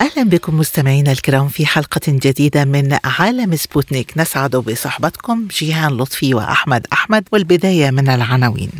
أهلا بكم مستمعينا الكرام في حلقة جديدة من عالم سبوتنيك. نسعد بصحبتكم جيهان لطفي وأحمد أحمد والبداية من العناوين.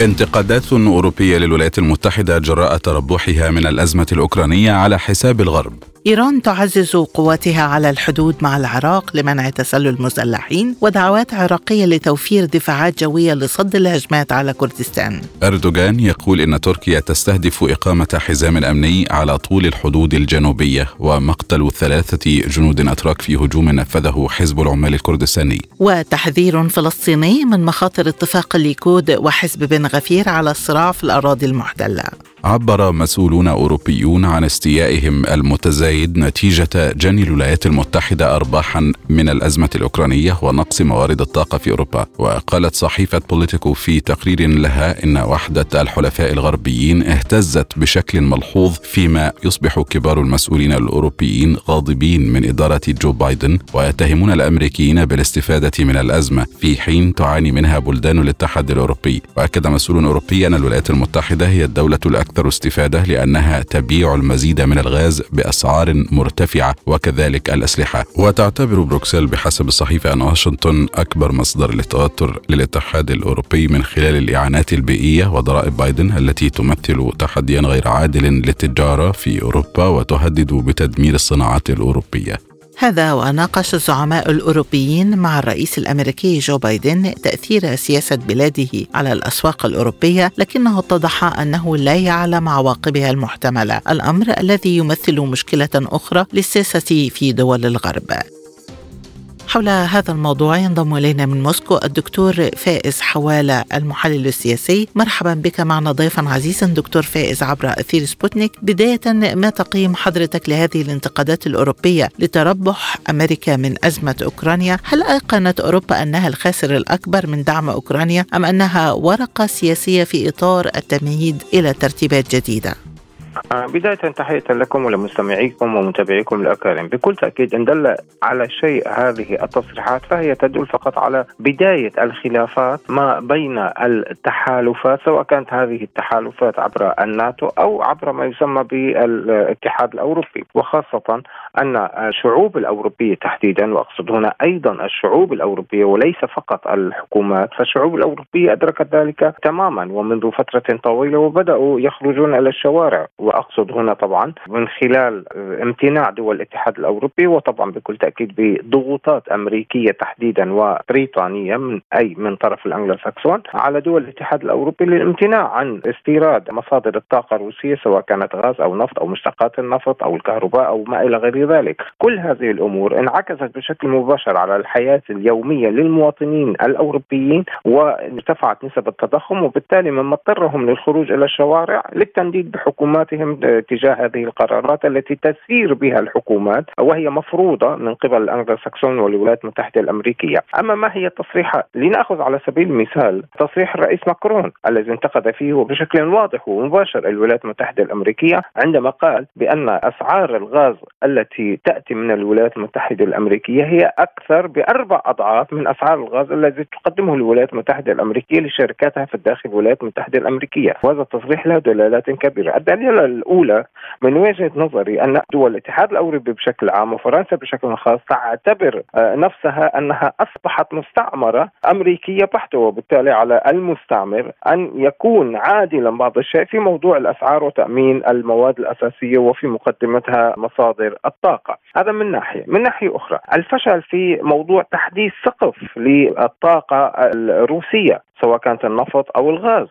انتقادات أوروبية للولايات المتحدة جراء تربحها من الأزمة الأوكرانية على حساب الغرب. إيران تعزز قواتها على الحدود مع العراق لمنع تسلل المسلحين ودعوات عراقية لتوفير دفاعات جوية لصد الهجمات على كردستان. أردوغان يقول إن تركيا تستهدف إقامة حزام أمني على طول الحدود الجنوبية ومقتل ثلاثة جنود أتراك في هجوم نفذه حزب العمال الكردستاني. وتحذير فلسطيني من مخاطر اتفاق الليكود وحزب بن غفير على الصراع في الأراضي المحتلة. عبر مسؤولون أوروبيون عن استيائهم المتزايد نتيجة جني الولايات المتحدة أرباحا من الأزمة الأوكرانية ونقص موارد الطاقة في أوروبا. وقالت صحيفة بوليتيكو في تقرير لها إن وحدة الحلفاء الغربيين اهتزت بشكل ملحوظ فيما يصبح كبار المسؤولين الأوروبيين غاضبين من إدارة جو بايدن ويتهمون الأمريكيين بالاستفادة من الأزمة. في حين تعاني منها بلدان الاتحاد الأوروبي. وأكد مسؤول أوروبي أن الولايات المتحدة هي الدولة أكثر استفادة لأنها تبيع المزيد من الغاز بأسعار مرتفعة وكذلك الأسلحة. وتعتبر بروكسل بحسب الصحيفة أن واشنطن أكبر مصدر للتوتر للاتحاد الأوروبي من خلال الإعانات البيئية وضرائب بايدن التي تمثل تحديا غير عادل للتجارة في أوروبا وتهدد بتدمير الصناعات الأوروبية. هذا وناقش الزعماء الأوروبيين مع الرئيس الأمريكي جو بايدن تأثير سياسة بلاده على الأسواق الأوروبية لكنه اتضح أنه لا يعلم عواقبها المحتملة. الأمر الذي يمثل مشكلة أخرى للسياسة في دول الغرب. حول هذا الموضوع ينضم إلينا من موسكو الدكتور فائز حواله المحلل السياسي. مرحبا بك معنا ضيفا عزيزا دكتور فائز عبر أثير سبوتنيك. بداية ما تقييم حضرتك لهذه الانتقادات الأوروبية لتربح أمريكا من أزمة أوكرانيا؟ هل أيقنت أوروبا أنها الخاسر الأكبر من دعم أوكرانيا أم أنها ورقة سياسية في إطار التمهيد إلى ترتيبات جديدة؟ بداية تحية لكم ولمستمعيكم ومتابعيكم الأكارم. بكل تأكيد إن دل على شيء هذه التصريحات فهي تدل فقط على بداية الخلافات ما بين التحالفات سواء كانت هذه التحالفات عبر الناتو أو عبر ما يسمى بالاتحاد الأوروبي وخاصة أن الشعوب الأوروبية تحديدا وأقصد هنا أيضا الشعوب الأوروبية وليس فقط الحكومات فالشعوب الأوروبية أدركت ذلك تماما ومنذ فترة طويلة وبدأوا يخرجون إلى الشوارع. وأقصد هنا طبعا من خلال امتناع دول الاتحاد الأوروبي وطبعا بكل تأكيد بضغوطات أمريكية تحديدا وبريطانية من أي من طرف الانجلوساكسون على دول الاتحاد الأوروبي للامتناع عن استيراد مصادر الطاقة الروسية سواء كانت غاز أو نفط أو مشتقات النفط أو الكهرباء أو ما إلى ذلك، كل هذه الأمور انعكست بشكل مباشر على الحياة اليومية للمواطنين الأوروبيين وارتفعت نسب التضخم وبالتالي مما اضطرهم للخروج إلى الشوارع للتنديد بحكومات قراراتهم تجاه هذه القرارات التي تسير بها الحكومات وهي مفروضة من قبل الأنجلو ساكسون والولايات المتحدة الأمريكية. أما ما هي التصريحات لنأخذ على سبيل المثال تصريح الرئيس ماكرون الذي انتقد فيه بشكل واضح ومباشر الولايات المتحدة الأمريكية عندما قال بأن أسعار الغاز التي تأتي من الولايات المتحدة الأمريكية هي أكثر بأربع أضعاف من أسعار الغاز الذي تقدمه الولايات المتحدة الأمريكية لشركاتها في الداخل الولايات المتحدة الأمريكية. وهذا التصريح له دلالات كبيرة. الدليل الأولى من وجهة نظري أن دول الاتحاد الأوروبي بشكل عام وفرنسا بشكل خاص تعتبر آه، نفسها أنها أصبحت مستعمرة أمريكية بحتة. وبالتالي على المستعمر أن يكون عادلا بعض الشيء في موضوع الأسعار وتأمين المواد الأساسية وفي مقدمتها مصادر الطاقة. هذا من ناحية. من ناحية أخرى الفشل في موضوع تحديث سقف للطاقة الروسية سواء كانت النفط أو الغاز.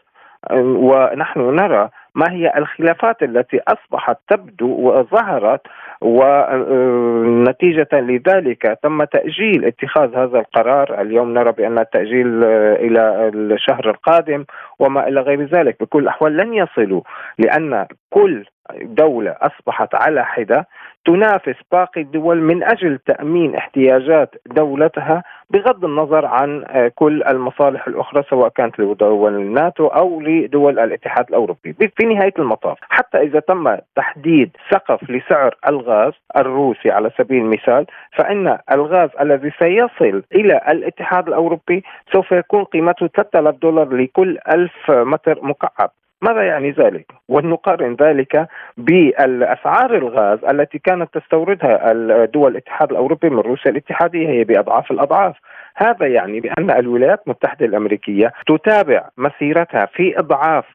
ونحن نرى ما هي الخلافات التي أصبحت تبدو وظهرت ونتيجة لذلك تم تأجيل اتخاذ هذا القرار. اليوم نرى بأن التأجيل إلى الشهر القادم وما إلى غير ذلك. بكل الأحوال لن يصلوا لأن كل دولة أصبحت على حدة تنافس باقي الدول من أجل تأمين احتياجات دولتها بغض النظر عن آه، كل المصالح الأخرى سواء كانت لدول الناتو أو لدول الاتحاد الأوروبي. في نهاية المطاف حتى إذا تم تحديد سقف لسعر الغاز الروسي على سبيل المثال فإن الغاز الذي سيصل إلى الاتحاد الأوروبي سوف يكون قيمته 3000 دولار لكل 1000 متر مكعب. ماذا يعني ذلك؟ ونقارن ذلك بالأسعار الغاز التي كانت تستوردها الدول الاتحاد الأوروبي من روسيا الاتحادية هي بأضعاف الأضعاف. هذا يعني بأن الولايات المتحدة الأمريكية تتابع مسيرتها في إضعاف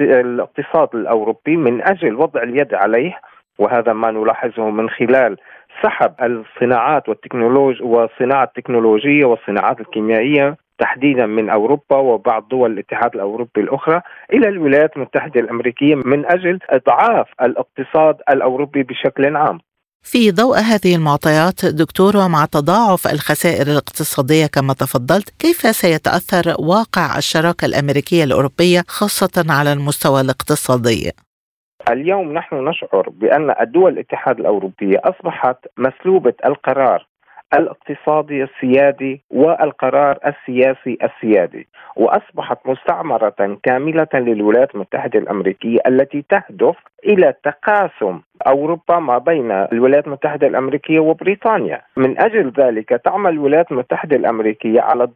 الاقتصاد الأوروبي من أجل وضع اليد عليه وهذا ما نلاحظه من خلال سحب الصناعات والتكنولوج والصناعه التكنولوجية والصناعات الكيميائية تحديدا من أوروبا وبعض دول الاتحاد الأوروبي الأخرى إلى الولايات المتحدة الأمريكية من أجل إضعاف الاقتصاد الأوروبي بشكل عام. في ضوء هذه المعطيات دكتور ومع تضاعف الخسائر الاقتصادية كما تفضلت كيف سيتأثر واقع الشراكة الأمريكية الأوروبية خاصة على المستوى الاقتصادي؟ اليوم نحن نشعر بأن الدول الاتحاد الأوروبية أصبحت مسلوبة القرار الاقتصادي السيادي والقرار السياسي السيادي. وأصبحت مستعمرة كاملة للولايات المتحدة الأمريكية التي تهدف إلى تقاسم أوروبا ما بين الولايات المتحدة الأمريكية وبريطانيا، من أجل ذلك تعمل الولايات المتحدة الأمريكية على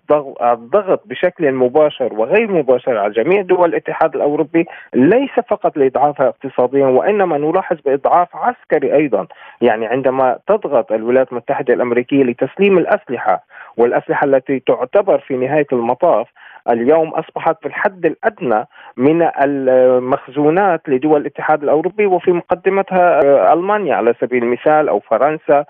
الضغط بشكل مباشر وغير مباشر على جميع دول الاتحاد الأوروبي ليس فقط لاضعافها اقتصاديا وإنما نلاحظ بإضعاف عسكري أيضا، يعني عندما تضغط الولايات المتحدة الأمريكية لتسليم الأسلحة والأسلحة التي تعتبر في نهاية المطاف اليوم أصبحت في الحد الأدنى من المخزونات لدول الاتحاد الأوروبي وفي مقدمتها آه، ألمانيا على سبيل المثال أو فرنسا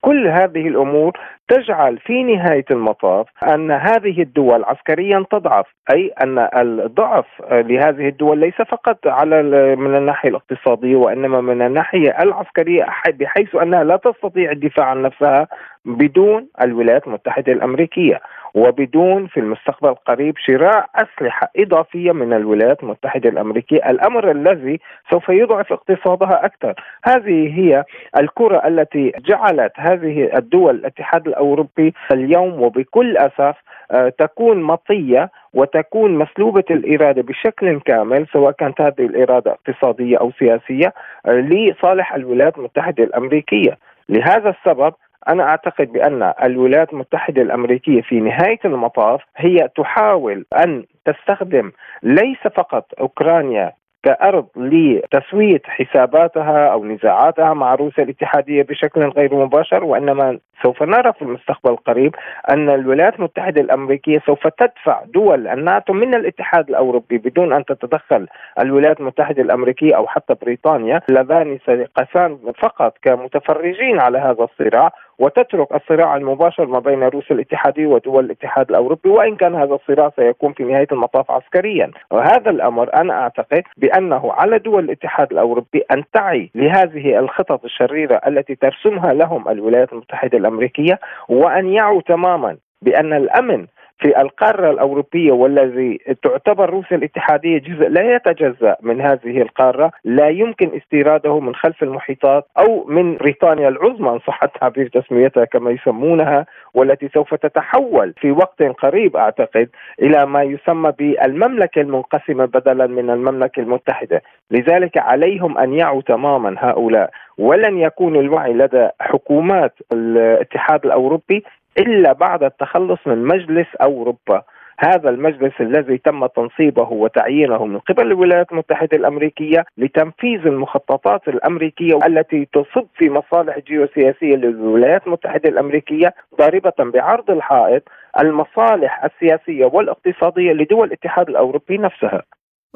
كل هذه الأمور تجعل في نهاية المطاف أن هذه الدول عسكريا تضعف، أي أن الضعف لهذه الدول ليس فقط على من الناحية الاقتصادية وإنما من الناحية العسكرية بحيث أنها لا تستطيع الدفاع عن نفسها بدون الولايات المتحدة الأمريكية. وبدون في المستقبل القريب شراء أسلحة إضافية من الولايات المتحدة الأمريكية، الأمر الذي سوف يضعف اقتصادها أكثر، هذه هي الكرة التي جعلت هذه الدول الاتحاد الأوروبي اليوم وبكل أسف آه، تكون مطية وتكون مسلوبة الإرادة بشكل كامل سواء كانت هذه الإرادة اقتصادية أو سياسية آه، لصالح الولايات المتحدة الأمريكية، لهذا السبب أنا أعتقد بأن الولايات المتحدة الأمريكية في نهاية المطاف هي تحاول أن تستخدم ليس فقط أوكرانيا كأرض لتسوية حساباتها أو نزاعاتها مع روسيا الاتحادية بشكل غير مباشر وإنما سوف نرى في المستقبل القريب أن الولايات المتحدة الأمريكية سوف تدفع دول الناتو من الاتحاد الأوروبي بدون أن تتدخل الولايات المتحدة الأمريكية أو حتى بريطانيا اللذان سيقسان فقط كمتفرجين على هذا الصراع. وتترك الصراع المباشر ما بين روسيا الاتحادية ودول الاتحاد الأوروبي وإن كان هذا الصراع سيكون في نهاية المطاف عسكريا. وهذا الأمر أنا أعتقد بأنه على دول الاتحاد الأوروبي أن تعي لهذه الخطط الشريرة التي ترسمها لهم الولايات المتحدة الأمريكية وأن يعوا تماما بأن الأمن في القارة الأوروبية والذي تعتبر روسيا الاتحادية جزء لا يتجزأ من هذه القارة لا يمكن استيراده من خلف المحيطات أو من بريطانيا العظمى إن صح التعبير تسميتها كما يسمونها والتي سوف تتحول في وقت قريب أعتقد إلى ما يسمى بالمملكة المنقسمة بدلا من المملكة المتحدة. لذلك عليهم أن يعوا تماما هؤلاء. ولن يكون الوعي لدى حكومات الاتحاد الأوروبي إلا بعد التخلص من مجلس أوروبا. هذا المجلس الذي تم تنصيبه وتعيينه من قبل الولايات المتحدة الأمريكية لتنفيذ المخططات الأمريكية التي تصب في مصالح جيوسياسية للولايات المتحدة الأمريكية ضاربة بعرض الحائط المصالح السياسية والاقتصادية لدول الاتحاد الأوروبي نفسها.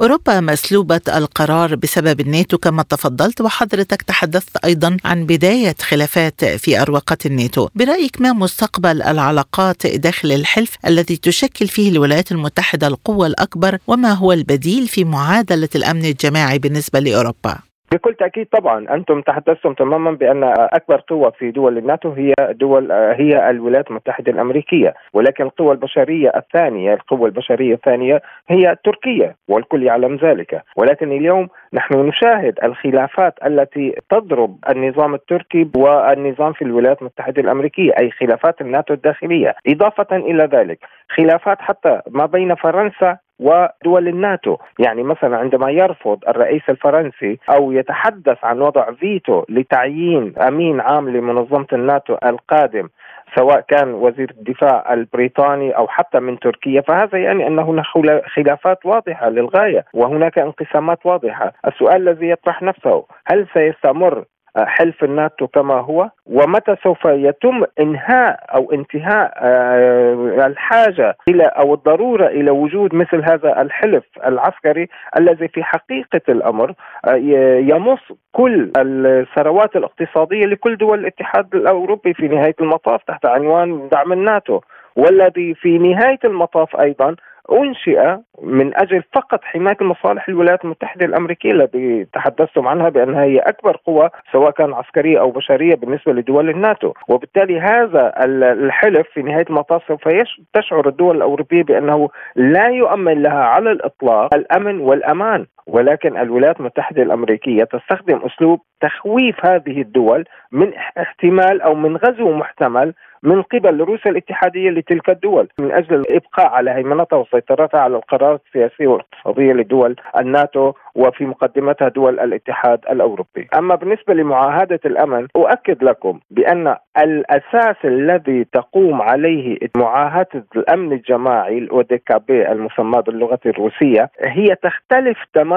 أوروبا مسلوبة القرار بسبب الناتو كما تفضلت وحضرتك تحدثت أيضا عن بداية خلافات في أروقة الناتو برأيك ما مستقبل العلاقات داخل الحلف الذي تشكل فيه الولايات المتحدة القوة الأكبر وما هو البديل في معادلة الأمن الجماعي بالنسبة لأوروبا؟ بكل تأكيد طبعا أنتم تحدثتم تماما بأن أكبر قوة في دول الناتو هي دول هي الولايات المتحدة الأمريكية. ولكن القوى البشرية الثانية القوة البشرية الثانية هي تركيا والكل يعلم ذلك. ولكن اليوم نحن نشاهد الخلافات التي تضرب النظام التركي والنظام في الولايات المتحدة الأمريكية أي خلافات الناتو الداخلية. إضافة إلى ذلك خلافات حتى ما بين فرنسا ودول الناتو. يعني مثلا عندما يرفض الرئيس الفرنسي أو يتحدث عن وضع فيتو لتعيين أمين عام لمنظمة الناتو القادم سواء كان وزير الدفاع البريطاني أو حتى من تركيا فهذا يعني أن هناك خلافات واضحة للغاية وهناك انقسامات واضحة، السؤال الذي يطرح نفسه هل سيستمر حلف الناتو كما هو. ومتى سوف يتم إنهاء أو انتهاء آه، الحاجة إلى أو الضرورة إلى وجود مثل هذا الحلف العسكري الذي في حقيقة الأمر آه، يمص كل الثروات الاقتصادية لكل دول الاتحاد الأوروبي في نهاية المطاف تحت عنوان دعم الناتو. والذي في نهاية المطاف أيضا أنشئ من أجل فقط حماية المصالح الولايات المتحدة الأمريكية التي تحدثتم عنها بأنها هي أكبر قوة سواء كان عسكرية أو بشرية بالنسبة لدول الناتو، وبالتالي هذا الحلف في نهاية المطاف سوف تشعر الدول الأوروبية بأنه لا يؤمن لها على الإطلاق الأمن والأمان، ولكن الولايات المتحدة الأمريكية تستخدم أسلوب تخويف هذه الدول من احتمال أو من غزو محتمل من قبل روسيا الاتحادية لتلك الدول من أجل الإبقاء على هيمنتها وسيطرتها على القرارات السياسيه والاقتصاديه لدول الناتو وفي مقدمتها دول الاتحاد الأوروبي. أما بالنسبة لمعاهدة الأمن أؤكد لكم بأن الأساس الذي تقوم عليه معاهدة الأمن الجماعي الاوديكابي المسماه باللغة الروسية هي تختلف تماما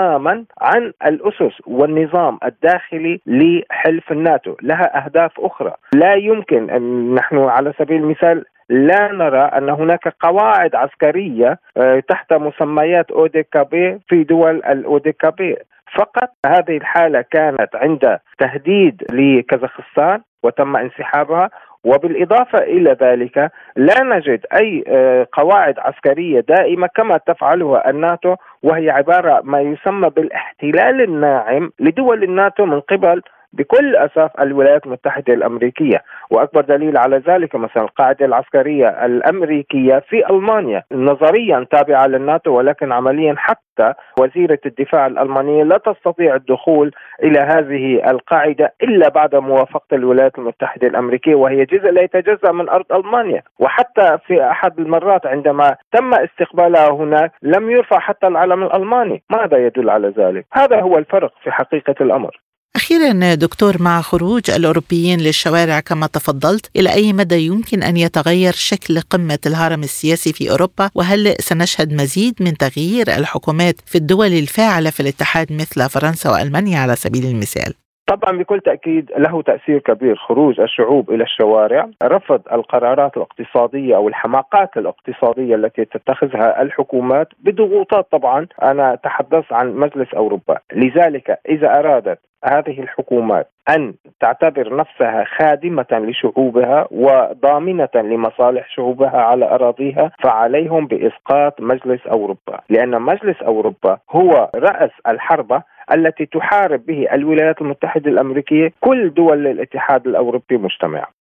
عن الأسس والنظام الداخلي لحلف الناتو، لها أهداف أخرى، لا يمكن أن نحن على سبيل المثال لا نرى أن هناك قواعد عسكرية آه، تحت مسميات أوديكابي في دول الأوديكابي. فقط هذه الحالة كانت عند تهديد لكازاخستان وتم انسحابها وبالإضافة إلى ذلك لا نجد أي آه، قواعد عسكرية دائمة كما تفعلها الناتو وهي عبارة ما يسمى بالاحتلال الناعم لدول الناتو من قبل بكل اسف الولايات المتحدة الأمريكية. وأكبر دليل على ذلك مثلا القاعدة العسكرية الأمريكية في ألمانيا. نظريا تابعة للناتو ولكن عمليا حتى وزيرة الدفاع الألمانية لا تستطيع الدخول إلى هذه القاعدة إلا بعد موافقة الولايات المتحدة الأمريكية وهي جزء لا يتجزأ من أرض ألمانيا. وحتى في أحد المرات عندما تم استقبالها هناك لم يرفع حتى العلم الألماني. ماذا يدل على ذلك؟ هذا هو الفرق في حقيقة الأمر. أخيرا دكتور مع خروج الأوروبيين للشوارع كما تفضلت إلى أي مدى يمكن أن يتغير شكل قمة الهرم السياسي في أوروبا وهل سنشهد مزيد من تغيير الحكومات في الدول الفاعلة في الاتحاد مثل فرنسا وألمانيا على سبيل المثال؟ طبعا بكل تأكيد له تأثير كبير خروج الشعوب إلى الشوارع، رفض القرارات الاقتصادية أو الحماقات الاقتصادية التي تتخذها الحكومات بضغوطات طبعا. أنا أتحدث عن مجلس أوروبا، لذلك إذا أرادت هذه الحكومات أن تعتبر نفسها خادمة لشعوبها وضامنة لمصالح شعوبها على أراضيها فعليهم بإسقاط مجلس أوروبا، لأن مجلس أوروبا هو رأس الحربة التي تحارب به الولايات المتحدة الأمريكية كل دول الاتحاد الأوروبي مجتمعه.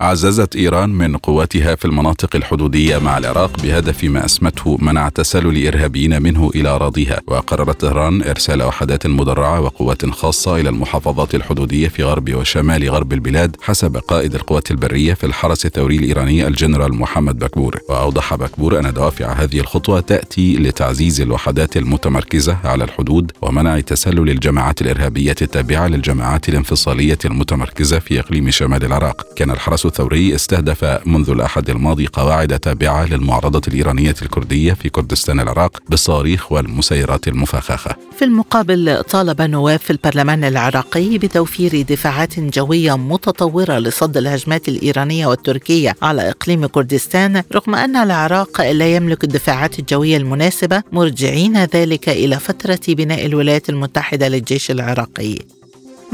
عززت إيران من قواتها في المناطق الحدودية مع العراق بهدف ما أسمته منع تسلل إرهابيين منه إلى أراضيها وقررت طهران إرسال وحدات مدرعة وقوات خاصة إلى المحافظات الحدودية في غرب وشمال غرب البلاد حسب قائد القوات البرية في الحرس الثوري الإيراني الجنرال محمد بكبور. وأوضح بكبور أن دوافع هذه الخطوة تأتي لتعزيز الوحدات المتمركزة على الحدود ومنع تسلل الجماعات الإرهابية التابعة للجماعات الانفصالية المتمركزة في إقليم شمال العراق. كان الحرس الثوري استهدف منذ الأحد الماضي قواعد تابعة للمعارضة الإيرانية الكردية في كردستان العراق بالصواريخ والمسيرات المفخخة في المقابل طالب نواب في البرلمان العراقي بتوفير دفاعات جوية متطورة لصد الهجمات الإيرانية والتركية على إقليم كردستان رغم أن العراق لا يملك الدفاعات الجوية المناسبة مرجعين ذلك إلى فترة بناء الولايات المتحدة للجيش العراقي.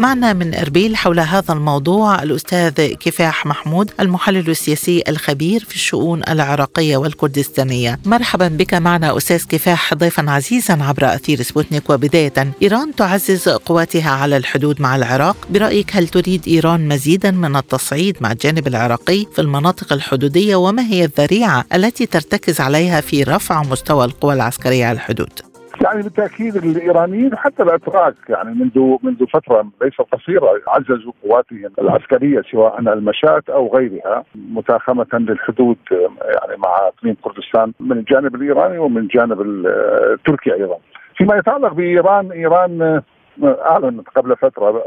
معنا من أربيل حول هذا الموضوع الأستاذ كفاح محمود المحلل السياسي الخبير في الشؤون العراقية والكردستانية. مرحبا بك معنا أستاذ كفاح ضيفا عزيزا عبر أثير سبوتنيك. وبداية إيران تعزز قواتها على الحدود مع العراق. برأيك هل تريد إيران مزيدا من التصعيد مع الجانب العراقي في المناطق الحدودية؟ وما هي الذريعة التي ترتكز عليها في رفع مستوى القوى العسكرية على الحدود؟ يعني بالتأكيد الإيرانيين وحتى الأتراك يعني منذ منذ فترة ليس قصيرة عززوا قواتهم العسكرية سواء المشاة أو غيرها مساهمه للحدود يعني مع اقليم كردستان من الجانب الإيراني ومن الجانب التركي أيضا. فيما يتعلق بإيران إيران أعلن قبل فترة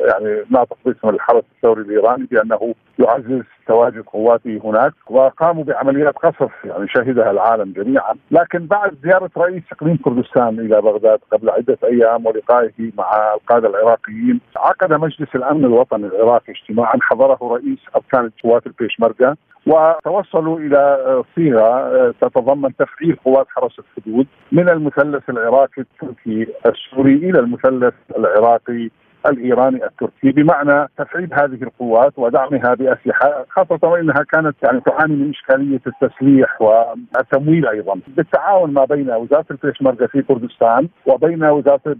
يعني ناطق باسم الحرس الثوري الإيراني بأنه يعزز تواجد قواته هناك وقاموا بعمليات قصف يعني شهدها العالم جميعا. لكن بعد زيارة رئيس إقليم كردستان إلى بغداد قبل عدة أيام ولقائه مع القادة العراقيين عقد مجلس الأمن الوطني العراقي اجتماعا حضره رئيس أركان القوات البيشمركه وتوصلوا إلى صيغة تتضمن تفعيل قوات حرس الحدود من المثلث العراقي التركي السوري إلى المثلث العراقي الإيراني التركي بمعنى تفعيل هذه القوات ودعمها بأسلحة خاصة وإنها كانت يعني تعاني من إشكالية التسليح والتمويل أيضا. بالتعاون ما بين وزارة البيشمركه في كردستان وبين وزارة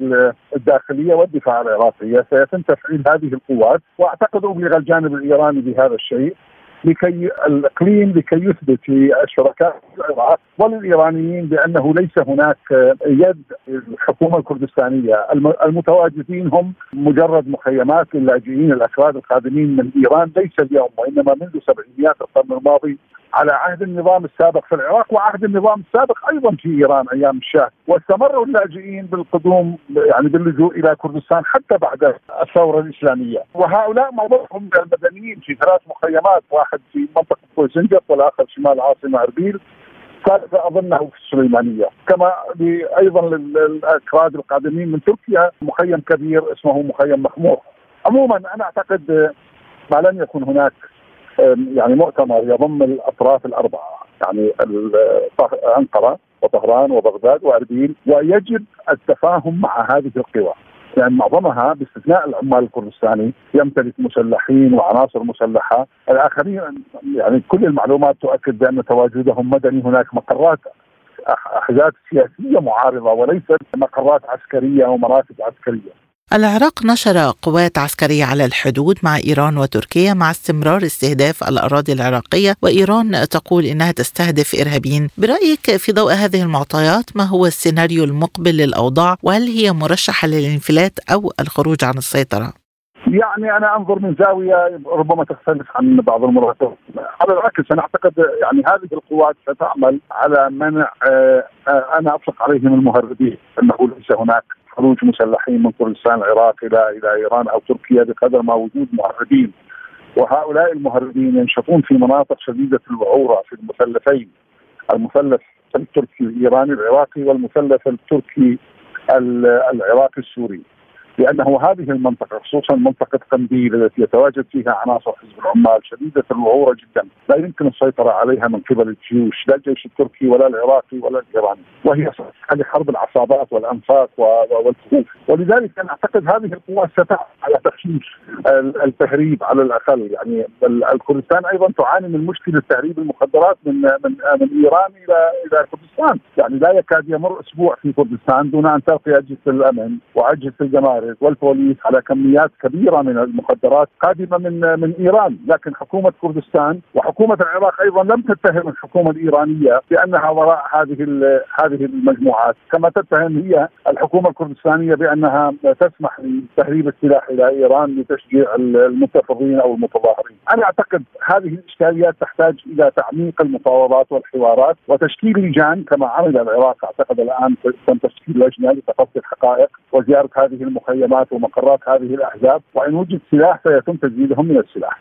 الداخلية والدفاع العراقيه سيتم تفعيل هذه القوات وأعتقد ابلغ الجانب الإيراني بهذا الشيء. لكي الإقليم لكي يثبت للشركاء وللإيرانيين بأنه ليس هناك يد الحكومة الكردستانية. المتواجدين هم مجرد مخيمات للاجئين الأكراد القادمين من إيران ليس اليوم وإنما منذ سبعينيات القرن الماضي على عهد النظام السابق في العراق وعهد النظام السابق أيضا في إيران أيام الشاه. واستمروا اللاجئين بالقدوم يعني باللجوء إلى كردستان حتى بعد الثورة الإسلامية. وهؤلاء موضوعهم المدنيين في ثلاث مخيمات واحد في منطقة كويسنجر والآخر شمال العاصمه أربيل. الثالثة أظنه في السليمانية. كما أيضا للأكراد القادمين من تركيا مخيم كبير اسمه مخيم مخمور. عموما أنا أعتقد ما لن يكن هناك يعني مؤتمر يضم الأطراف الأربعة يعني انقره وطهران وبغداد واربيل ويجب التفاهم مع هذه القوى. لأن يعني معظمها باستثناء العمال الكردستاني يمتلك مسلحين وعناصر مسلحة، الآخرين يعني كل المعلومات تؤكد بأن تواجدهم مدني. هناك مقرات احزاب سياسية معارضة وليست مقرات عسكرية ومراكز عسكرية. العراق نشر قوات عسكرية على الحدود مع إيران وتركيا مع استمرار استهداف الأراضي العراقية وإيران تقول إنها تستهدف إرهابيين برأيك في ضوء هذه المعطيات ما هو السيناريو المقبل للأوضاع وهل هي مرشحة للانفلات أو الخروج عن السيطرة؟ يعني أنا أنظر من زاوية ربما تختلف عن بعض المرات على العكس أنا أعتقد يعني هذه القوات ستعمل على منع أنا اطلق عليهم المهربين أنه ليس هناك خروج مسلحين من كردستان العراق إلى إلى إيران أو تركيا بقدر ما وجود مهربين وهؤلاء المهربين ينشطون في مناطق شديدة الوعوره في المثلثين المثلث التركي الإيراني العراقي والمثلث التركي العراقي السوري. لأنه هذه المنطقة خصوصا منطقة قنديل التي يتواجد فيها عناصر حزب العمال شديدة الوعوره جدا. لا يمكن السيطرة عليها من قبل الجيوش لا الجيش التركي ولا العراقي ولا الإيراني. وهي حرب العصابات والأنفاق والكهوف ولذلك أنا أعتقد هذه القوات ستعمل على تخفيف التهريب على الأقل. يعني الكردستان أيضا تعاني من مشكلة تهريب المخدرات من من من إيران إلى إلى كردستان. يعني لا يكاد يمر أسبوع في كردستان دون أن تلقي أجهزة الأمن وأجهزة الجمارك المخابز والبوليس على كميات كبيرة من المخدرات قادمة من من إيران، لكن حكومة كردستان وحكومة العراق أيضا لم تتهم الحكومة الإيرانية بأنها وراء هذه هذه المجموعات، كما تتهم هي الحكومة الكردستانية بأنها تسمح بتهريب السلاح إلى إيران لتشجيع المنتفضين أو المتظاهرين. أنا أعتقد هذه الإشكاليات تحتاج إلى تعميق المفاوضات والحوارات وتشكيل لجان كما عمل العراق أعتقد الآن تم تشكيل لجنة لتقصي الحقائق وزيارة هذه المخ المخيمات ومقرات هذه الأحزاب وإن وجد سلاح سيتم تزييدهم من السلاح.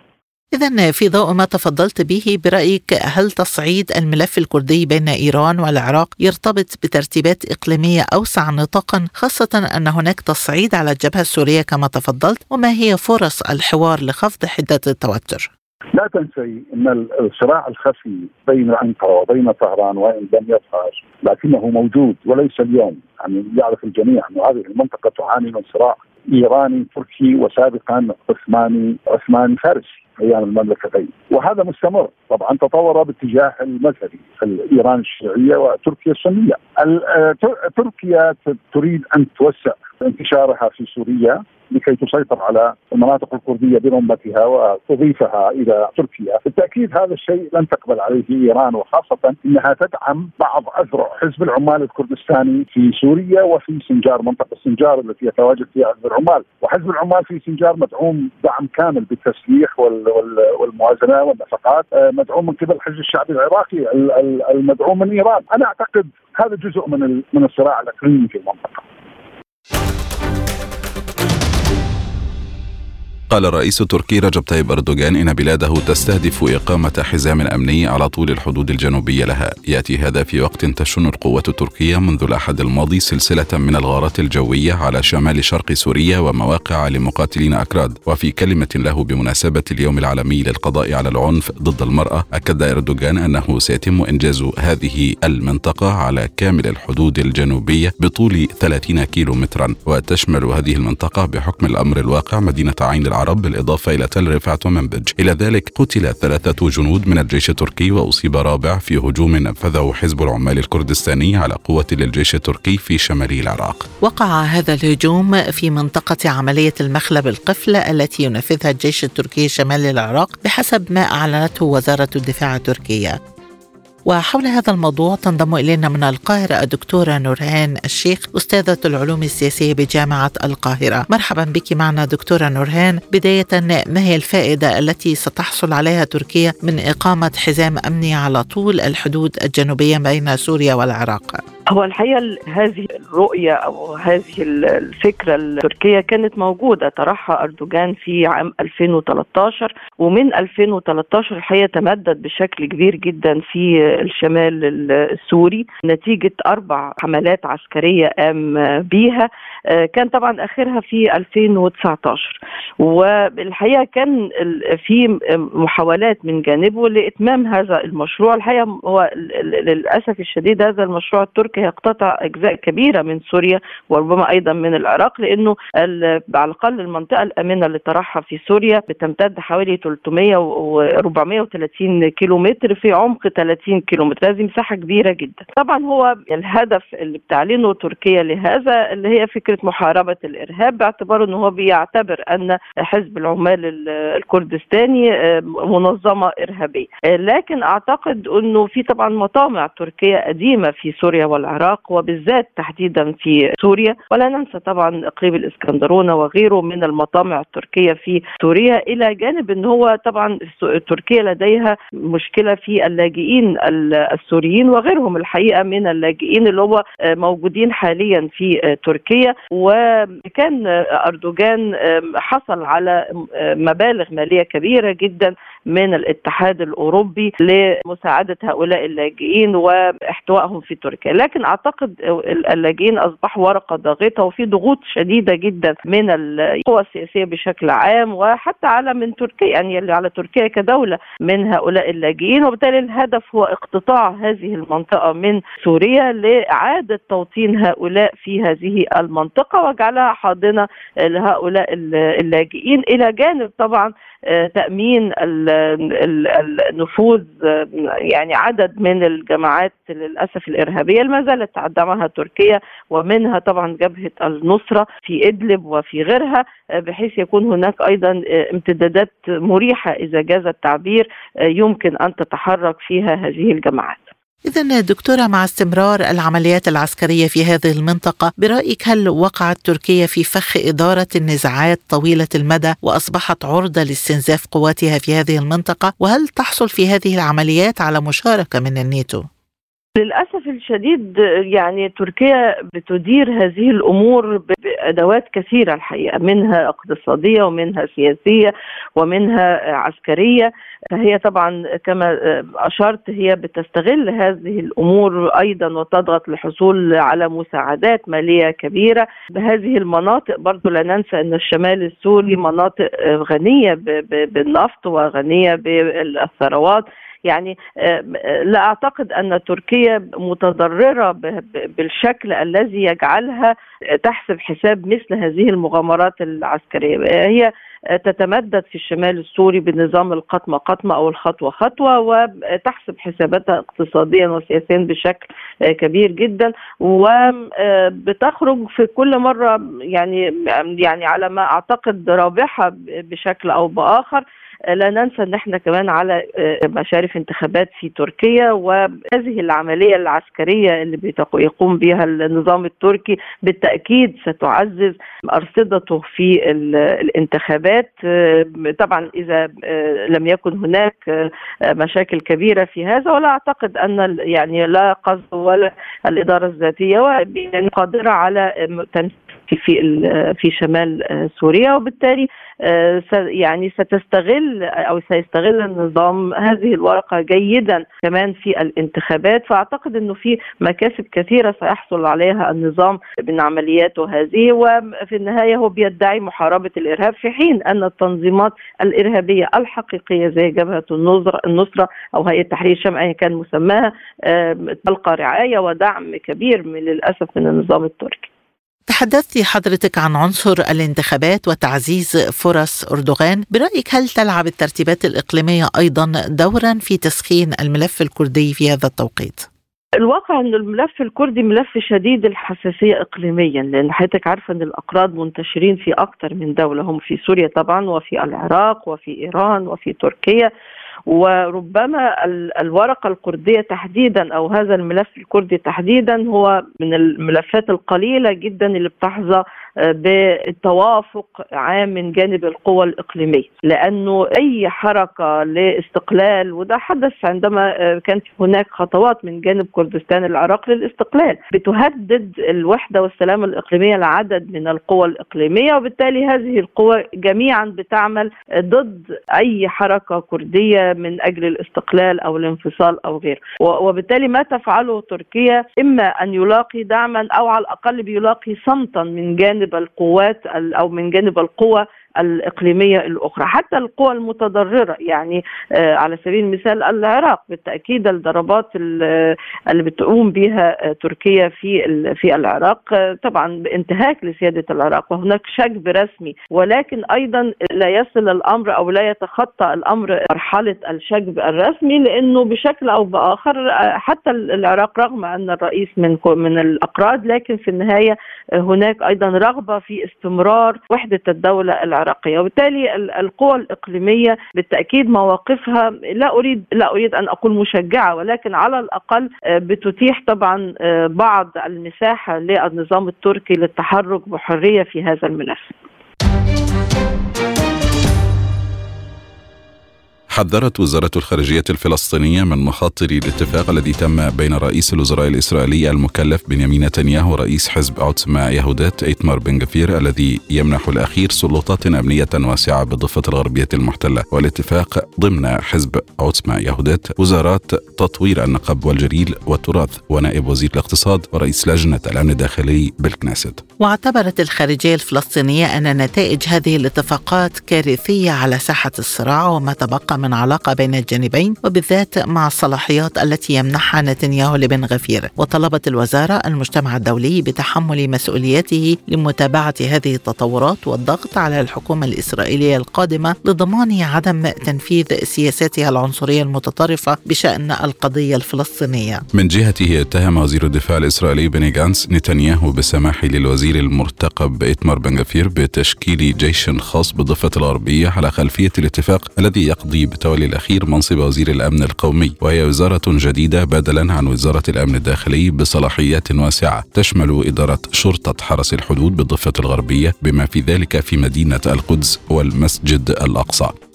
إذا في ضوء ما تفضلت به برأيك هل تصعيد الملف الكردي بين إيران والعراق يرتبط بترتيبات إقليمية أوسع نطاقا خاصة أن هناك تصعيد على الجبهة السورية كما تفضلت وما هي فرص الحوار لخفض حدة التوتر؟ لا تنسي إن الصراع الخفي بين انقره وبين طهران وإن لم يظهر لكنه موجود وليس اليوم. يعني يعرف الجميع ان هذه المنطقة تعاني من صراع إيراني تركي وسابقا عثماني عثماني فارسي أيام المملكتين. وهذا مستمر. طبعا تطور باتجاه المذهبي ايران الشيعية وتركيا السنية. آه، تركيا تريد أن توسع انتشارها في سوريا. لكي تسيطر على المناطق الكردية برمتها وتضيفها إلى تركيا، بالتأكيد هذا الشيء لن تقبل عليه إيران وخاصة إنها تدعم بعض أذرع حزب العمال الكردستاني في سوريا وفي سنجار منطقة سنجار التي يتواجد فيها حزب العمال، وحزب العمال في سنجار مدعوم دعم كامل بالتسليح والموازنة والنفقات، آه، مدعوم من قبل الحزب الشعبي العراقي المدعوم من إيران، أنا أعتقد هذا جزء من من الصراع الأقليمي في المنطقة. قال الرئيس التركي رجب طيب أردوغان إن بلاده تستهدف إقامة حزام أمني على طول الحدود الجنوبية لها. يأتي هذا في وقت تشن القوات التركية منذ الأحد الماضي سلسلة من الغارات الجوية على شمال شرق سوريا ومواقع لمقاتلين أكراد. وفي كلمة له بمناسبة اليوم العالمي للقضاء على العنف ضد المرأة أكد أردوغان أنه سيتم إنجاز هذه المنطقة على كامل الحدود الجنوبية بطول 30 كيلو مترا وتشمل هذه المنطقة بحكم الأمر الواقع مدينة عين العرب. العرب بالإضافة إلى تل رفعت ومنبج. إلى ذلك قتل ثلاثة جنود من الجيش التركي وأصيب رابع في هجوم نفذه حزب العمال الكردستاني على قوة للجيش التركي في شمال العراق. وقع هذا الهجوم في منطقة عملية المخلب القفل التي ينفذها الجيش التركي شمال العراق بحسب ما أعلنته وزارة الدفاع التركية. وحول هذا الموضوع تنضم إلينا من القاهرة الدكتورة نورهان الشيخ أستاذة العلوم السياسية بجامعة القاهرة مرحبا بك معنا دكتورة نورهان بداية ما هي الفائدة التي ستحصل عليها تركيا من إقامة حزام أمني على طول الحدود الجنوبية بين سوريا والعراق؟ هو الحقيقة هذه الرؤية أو هذه الفكرة التركية كانت موجودة طرحها أردوغان في عام 2013 ومن 2013 الحقيقة تمدد بشكل كبير جدا في الشمال السوري. نتيجة أربع حملات عسكرية قام بيها. كان طبعا آخرها في 2019 والحقيقة كان في محاولات من جانبه لإتمام هذا المشروع. الحقيقة هو للأسف الشديد هذا المشروع التركي يقتطع أجزاء كبيرة من سوريا وربما أيضا من العراق لأنه على الأقل المنطقة الأمنة اللي طرحها في سوريا بتمتد حوالي 300 و 430 كيلو متر في عمق 30 كيلو متر هذه مساحة كبيرة جدا. طبعا هو الهدف اللي بتعلنه تركيا لهذا اللي هي فكرة محاربة الإرهاب باعتبار انه هو بيعتبر أن حزب العمال الكردستاني آه، منظمة إرهابية. آه، لكن أعتقد إنه في طبعا مطامع تركية قديمة في سوريا والعراق وبالذات تحديدا في سوريا. ولا ننسى طبعا إقليم الإسكندرونة وغيره من المطامع التركية في سوريا. إلى جانب إن هو طبعا تركيا لديها مشكلة في اللاجئين السوريين وغيرهم الحقيقة من اللاجئين اللي هو آه، موجودين حاليا في تركيا. وكان أردوغان حصل على مبالغ مالية كبيرة جدا من الاتحاد الأوروبي لمساعدة هؤلاء اللاجئين وإحتوائهم في تركيا، لكن أعتقد اللاجئين أصبحوا ورقة ضاغطة وفي ضغوط شديدة جدا من القوى السياسية بشكل عام وحتى على من تركيا يعني على تركيا كدولة من هؤلاء اللاجئين. وبالتالي الهدف هو اقتطاع هذه المنطقة من سوريا لإعادة توطين هؤلاء في هذه المنطقة وجعلها حاضنة لهؤلاء اللاجئين إلى جانب طبعا آه، تأمين النفوذ آه، يعني عدد من الجماعات للأسف الإرهابية ما زالت تدعمها تركيا ومنها طبعا جبهة النصرة في إدلب وفي غيرها آه، بحيث يكون هناك أيضا امتدادات مريحة إذا جاز التعبير يمكن أن تتحرك فيها هذه الجماعات. إذا دكتورة مع استمرار العمليات العسكرية في هذه المنطقة برأيك هل وقعت تركيا في فخ إدارة النزاعات طويلة المدى وأصبحت عرضة لاستنزاف قواتها في هذه المنطقة وهل تحصل في هذه العمليات على مشاركة من الناتو؟ للأسف الشديد يعني تركيا بتدير هذه الأمور بأدوات كثيرة الحقيقة منها اقتصادية ومنها سياسية ومنها عسكرية. فهي طبعا كما أشرت هي بتستغل هذه الأمور أيضا وتضغط للحصول على مساعدات مالية كبيرة بهذه المناطق. برضو لا ننسى أن الشمال السوري مناطق غنية بالنفط وغنية بالثروات. يعني لا أعتقد أن تركيا متضررة بالشكل الذي يجعلها تحسب حساب مثل هذه المغامرات العسكرية. هي تتمدد في الشمال السوري بنظام القطمة قطمة أو الخطوة خطوة وتحسب حساباتها اقتصاديا وسياسيا بشكل كبير جدا. وبتخرج في كل مرة يعني يعني على ما أعتقد رابحة بشكل أو بآخر. لا ننسى ان إحنا كمان على آه، مشارف انتخابات في تركيا وهذه العملية العسكرية اللي يقوم بها النظام التركي بالتأكيد ستعزز أرصدته في الانتخابات. آه، طبعا إذا آه، لم يكن هناك مشاكل كبيرة في هذا ولا أعتقد أن يعني لا قصد ولا الإدارة الذاتية قادرة على في في شمال سوريا وبالتالي آه، يعني ستستغل أو سيستغل النظام هذه الورقة جيدا كمان في الانتخابات. فأعتقد إنه في مكاسب كثيرة سيحصل عليها النظام من عملياته هذه وفي النهاية هو بيدعي محاربة الإرهاب في حين أن التنظيمات الإرهابية الحقيقية زي جبهة النصره النصرة أو هيئة تحرير الشام ايا كان مسماها تلقى رعاية ودعم كبير من للأسف من النظام التركي. تحدثت حضرتك عن عنصر الانتخابات وتعزيز فرص أردوغان برأيك هل تلعب الترتيبات الإقليمية أيضا دورا في تسخين الملف الكردي في هذا التوقيت؟ الواقع إن الملف الكردي ملف شديد الحساسية اقليميا لأن حضرتك عارفة إن الاكراد منتشرين في أكثر من دولة هم في سوريا طبعا وفي العراق وفي إيران وفي تركيا وربما الورقة الكردية تحديدا أو هذا الملف الكردي تحديدا هو من الملفات القليلة جدا اللي بتحظى بالتوافق عام من جانب القوى الإقليمية لأنه أي حركة لاستقلال وده حدث عندما كانت هناك خطوات من جانب كردستان العراق للاستقلال بتهدد الوحدة والسلام الإقليمية لعدد من القوى الإقليمية وبالتالي هذه القوى جميعا بتعمل ضد أي حركة كردية من أجل الاستقلال أو الانفصال أو غيره. وبالتالي ما تفعله تركيا إما أن يلاقي دعما أو على الأقل بيلاقي صمتا من جانب جانب القوات أو من جانب القوى الإقليمية الأخرى حتى القوى المتضررة يعني آه، على سبيل المثال العراق بالتأكيد الضربات اللي بتقوم بها آه، تركيا في في العراق آه، طبعا بانتهاك لسيادة العراق وهناك شجب رسمي ولكن أيضا لا يصل الأمر أو لا يتخطى الأمر مرحلة الشجب الرسمي لأنه بشكل أو بآخر حتى العراق رغم أن الرئيس من من الأقراض لكن في النهاية هناك أيضا رغبة في استمرار وحدة الدولة العراقية. العراقية. وبالتالي القوى الإقليمية بالتأكيد مواقفها لا اريد لا أريد أن أقول مشجعة ولكن على الأقل آه، بتتيح طبعا آه، بعض المساحة للنظام التركي للتحرك بحرية في هذا الملف حذرت وزارة الخارجية الفلسطينية من مخاطر الاتفاق الذي تم بين رئيس الوزراء الإسرائيلي المكلف بنيامين نتنياهو ورئيس حزب عوتما يهودات إيتمار بن غفير الذي يمنح الأخير سلطات أمنية واسعة بالضفة الغربية المحتلة والاتفاق ضمن حزب عوتما يهودات وزارات تطوير النقب والجليل والتراث ونائب وزير الاقتصاد ورئيس لجنة الأمن الداخلي بالكنيست. واعتبرت الخارجية الفلسطينية أن نتائج هذه الاتفاقات كارثية على ساحة الصراع وما تبقى من علاقة بين الجانبين وبالذات مع الصلاحيات التي يمنحها نتنياهو لبن غفير. وطلبت الوزارة المجتمع الدولي بتحمل مسؤوليته لمتابعة هذه التطورات والضغط على الحكومة الإسرائيلية القادمة لضمان عدم تنفيذ سياساتها العنصرية المتطرفة بشأن القضية الفلسطينية. من جهته اتهم وزير الدفاع الإسرائيلي بني جانس نتنياهو بالسماح للوزير المرتقب إتمار بن غفير بتشكيل جيش خاص بالضفة الغربية على خلفية الاتفاق الذي يقضي بتولي الأخير منصب وزير الأمن القومي وهي وزارة جديدة بدلا عن وزارة الأمن الداخلي بصلاحيات واسعة. تشمل إدارة شرطة حرس الحدود بالضفة الغربية بما في ذلك في مدينة القدس والمسجد الأقصى.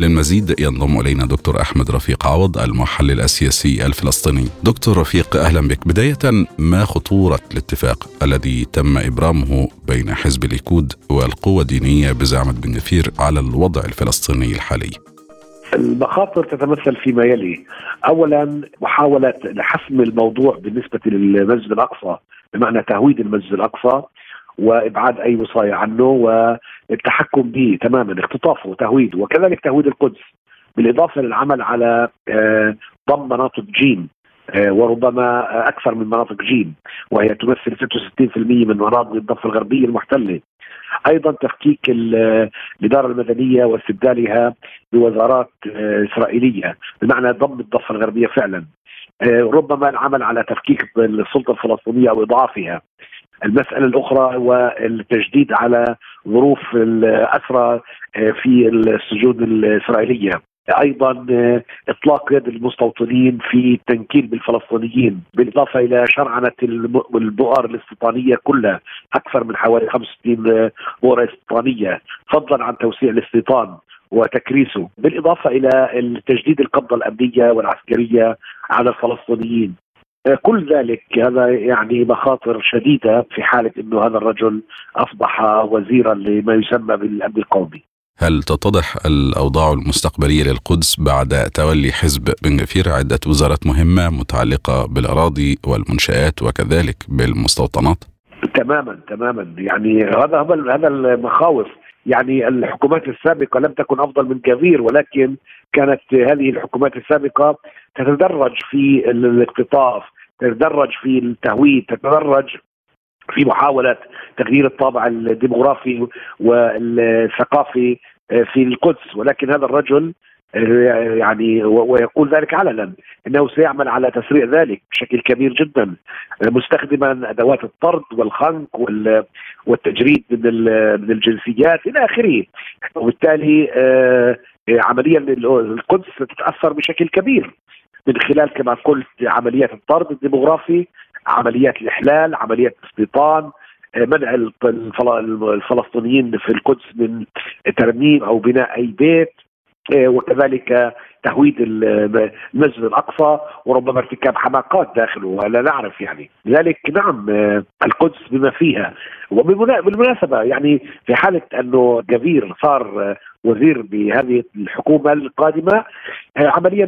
للمزيد ينضم إلينا دكتور أحمد رفيق عوض المحلل السياسي الفلسطيني. دكتور رفيق أهلا بك. بداية ما خطورة الاتفاق الذي تم إبرامه بين حزب الليكود والقوى الدينية بزعمة بن غفير على الوضع الفلسطيني الحالي؟ المخاطر تتمثل فيما يلي اولا محاولة حسم الموضوع بالنسبة للمسجد الأقصى بمعنى تهويد المسجد الأقصى وإبعاد أي وصايه عنه والتحكم به تماما اختطافه وتهويده وكذلك تهويد القدس بالإضافة للعمل على ضم مناطق جيم وربما أكثر من مناطق جيم وهي تمثل 66% من مناطق الضفة الغربية المحتلة. أيضا تفكيك الإدارة المدنية واستبدالها بوزارات إسرائيلية بمعنى ضم الضفة الغربية فعلا. ربما العمل على تفكيك السلطة الفلسطينية أو إضعافها. المسألة الأخرى هو التجديد على ظروف الأسرى في السجون الإسرائيلية. أيضا إطلاق يد المستوطنين في التنكيل بالفلسطينيين بالإضافة إلى شرعنة البؤر الاستيطانيه كلها أكثر من حوالي 65 بؤرة استيطانيه فضلا عن توسيع الاستيطان وتكريسه. بالإضافة إلى تجديد القبضة الأمنية والعسكرية على الفلسطينيين. كل ذلك هذا يعني مخاطر شديدة في حالة إنه هذا الرجل أصبح وزيرا لما يسمى بالأمن القومي. هل تتضح الأوضاع المستقبلية للقدس بعد تولي حزب بن غفير عدة وزارات مهمة متعلقة بالأراضي والمنشآت وكذلك بالمستوطنات؟ تماما تماما يعني هذا هذا المخاوف يعني الحكومات السابقة لم تكن أفضل من كثير ولكن كانت هذه الحكومات السابقة تتدرج في الاقتطاف تتدرج في التهويد تتدرج في محاولة تغيير الطابع الديموغرافي والثقافي في القدس. ولكن هذا الرجل يعني ويقول ذلك علنا إنه سيعمل على تسريع ذلك بشكل كبير جدا مستخدما أدوات الطرد والخنق والتجريد من الجنسيات إلى آخره. وبالتالي عمليا القدس ستتأثر بشكل كبير. من خلال كما قلت عمليات الطرد الديموغرافي عمليات الإحلال عمليات الاستيطان منع الفلسطينيين في القدس من ترميم أو بناء أي بيت وكذلك تهويد المسجد الأقصى وربما ارتكاب حماقات داخله ولا نعرف يعني. لذلك نعم القدس بما فيها. وبالمناسبه يعني في حالة أنه جبير صار وزير بهذه الحكومة القادمة عمليا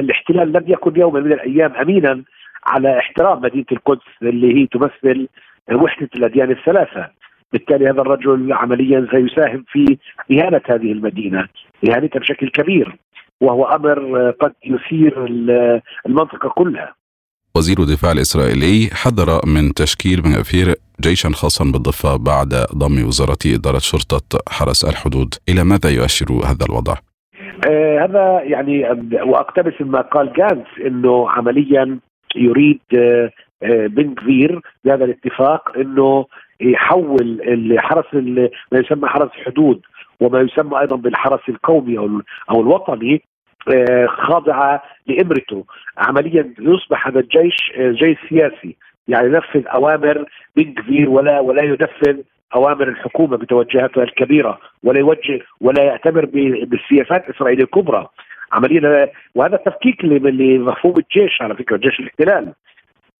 الاحتلال لم يكن يوما من الأيام امينا على احترام مدينة القدس اللي هي تمثل وحدة الأديان الثلاثة. بالتالي هذا الرجل عمليا سيساهم في إهانة هذه المدينة إهانتها بشكل كبير وهو أمر قد يثير المنطقة كلها. وزير الدفاع الإسرائيلي حذر من تشكيل من أفير جيشا خاصا بالضفة بعد ضم وزارة إدارة شرطة حرس الحدود إلى ماذا يؤشر هذا الوضع؟ آه هذا يعني وأقتبس مما قال جانس إنه عمليا يريد آه بن كفير بهذا الاتفاق إنه يحول الحرس ما يسمى حرس الحدود وما يسمى أيضا بالحرس القومي أو أو الوطني خاضعه لإمرته. عمليا يصبح هذا الجيش جيش سياسي يعني ينفذ أوامر بن كفير ولا ولا ينفذ أوامر الحكومة بتوجهاتها الكبيرة ولا يوجه ولا يعتبر بالسياسات الإسرائيلية الكبرى. عمليا وهذا تفكيك لمفهوم الجيش على فكرة جيش الاحتلال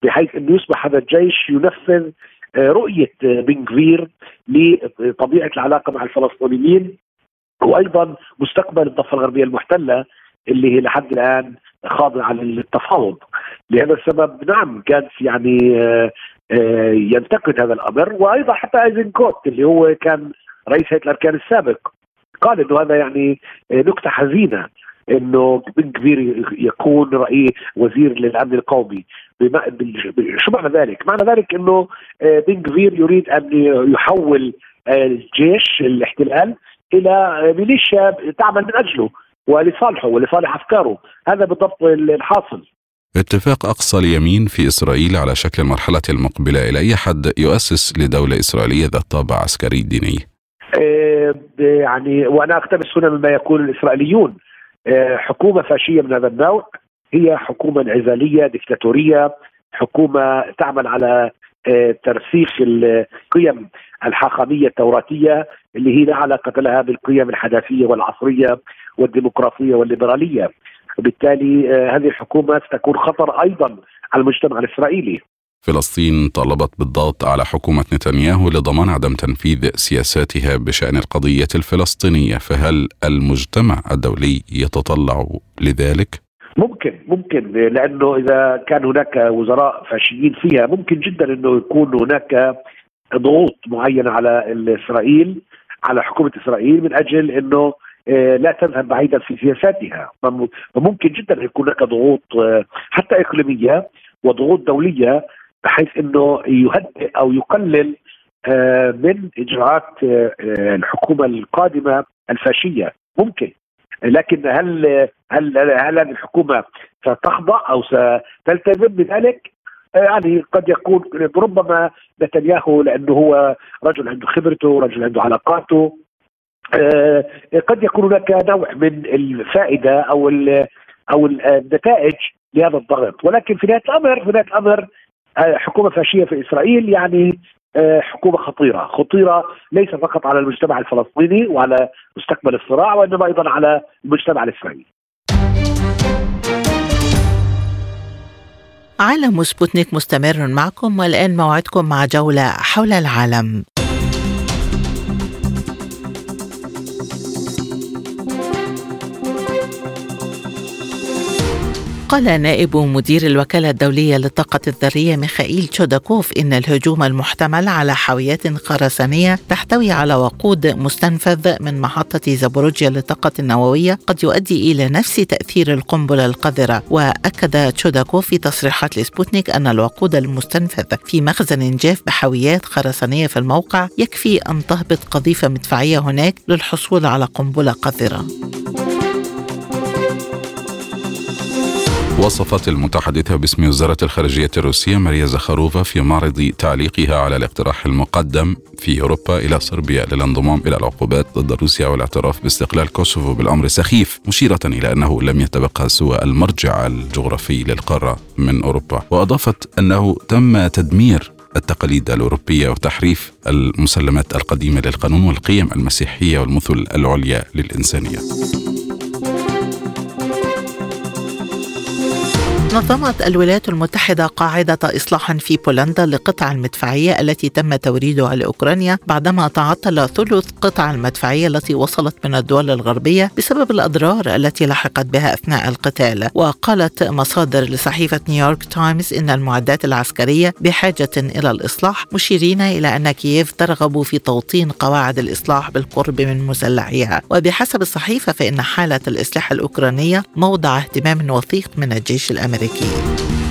بحيث إنه يصبح هذا الجيش ينفذ رؤية بن كفير لطبيعة العلاقة مع الفلسطينيين وأيضا مستقبل الضفة الغربية المحتلة. اللي هي لحد الآن خاضعه للتفاوض لهذا السبب نعم كان يعني ينتقد هذا الأمر. وأيضا حتى إيزنكوت اللي هو كان رئيس هيئة الأركان السابق قال إنه هذا يعني نكتة حزينة إنه بن كبير يكون رئيس وزير للأمن القومي. شو معنى ذلك؟ معنى ذلك إنه بن كبير يريد أن يحول الجيش الاحتلال إلى ميليشيا تعمل من أجله. ولصالحه ولصالح أفكاره، هذا بالضبط الحاصل. اتفاق أقصى اليمين في إسرائيل على شكل المرحله المقبله إلى أي حد يؤسس لدولة إسرائيلية ذات طابع عسكري ديني؟ يعني وأنا أقتبس هنا مما يقول الإسرائيليون حكومة فاشية من هذا النوع هي حكومة انعزاليه دكتاتوريه حكومة تعمل على ترسيخ القيم الحاخاميه التوراتية اللي هي لا علاقة لها بالقيم الحداثية والعصرية والديمقراطية والليبرالية وبالتالي هذه الحكومة ستكون خطر أيضا على المجتمع الإسرائيلي فلسطين طالبت بالضغط على حكومة نتنياهو لضمان عدم تنفيذ سياساتها بشأن القضية الفلسطينية فهل المجتمع الدولي يتطلع لذلك؟ ممكن ممكن لأنه إذا كان هناك وزراء فاشيين فيها ممكن جدا إنه يكون هناك ضغوط معينة على إسرائيل على حكومة إسرائيل من أجل إنه لا تذهب بعيدا في سياساتها. فممكن جدا يكون هناك ضغوط حتى إقليمية وضغوط دولية بحيث إنه يهدئ أو يقلل من إجراءات الحكومة القادمة الفاشية. ممكن. لكن هل هل هل الحكومة ستخضع أو ستلتزم بذلك؟ يعني قد يكون ربما نتنياهو لأنه هو رجل عنده خبرته، رجل عنده علاقاته آه، قد يكون هناك نوع من الفائدة أو أو النتائج لهذا الضغط، ولكن في نهاية الأمر في نهاية الأمر آه، حكومة فاشية في إسرائيل يعني آه، حكومة خطيرة، خطيرة ليس فقط على المجتمع الفلسطيني وعلى مستقبل الصراع وإنما أيضا على المجتمع الإسرائيلي. عالم سبوتنيك مستمر معكم والآن موعدكم مع جولة حول العالم قال نائب مدير الوكالة الدولية للطاقة الذرية ميخائيل تشوداكوف إن الهجوم المحتمل على حاويات خرسانية تحتوي على وقود مستنفذ من محطة زابوروجيا للطاقة النووية قد يؤدي إلى نفس تأثير القنبلة القذرة. وأكد تشوداكوف في تصريحات لسبوتنيك أن الوقود المستنفذ في مخزن جاف بحاويات خرسانية في الموقع يكفي أن تهبط قذيفة مدفعية هناك للحصول على قنبلة قذرة. وصفت المتحدثة باسم وزارة الخارجية الروسية ماريا زخاروفا في معرض تعليقها على الاقتراح المقدم في أوروبا إلى صربيا للانضمام إلى العقوبات ضد روسيا والاعتراف باستقلال كوسوفو بالأمر سخيف مشيرة إلى أنه لم يتبقى سوى المرجع الجغرافي للقارة من أوروبا. وأضافت أنه تم تدمير التقاليد الأوروبية وتحريف المسلمات القديمة للقانون والقيم المسيحية والمثل العليا للإنسانية. نظمت الولايات المتحدة قاعدة إصلاح في بولندا لقطع المدفعية التي تم توريدها لأوكرانيا بعدما تعطل ثلث قطع المدفعية التي وصلت من الدول الغربية بسبب الأضرار التي لحقت بها أثناء القتال. وقالت مصادر لصحيفة نيويورك تايمز إن المعدات العسكرية بحاجة إلى الإصلاح مشيرين إلى أن كييف ترغب في توطين قواعد الإصلاح بالقرب من مسلحيها وبحسب الصحيفة فإن حالة الإصلاح الأوكرانية موضع اهتمام وثيق من الجيش الأمريكي. Aqui.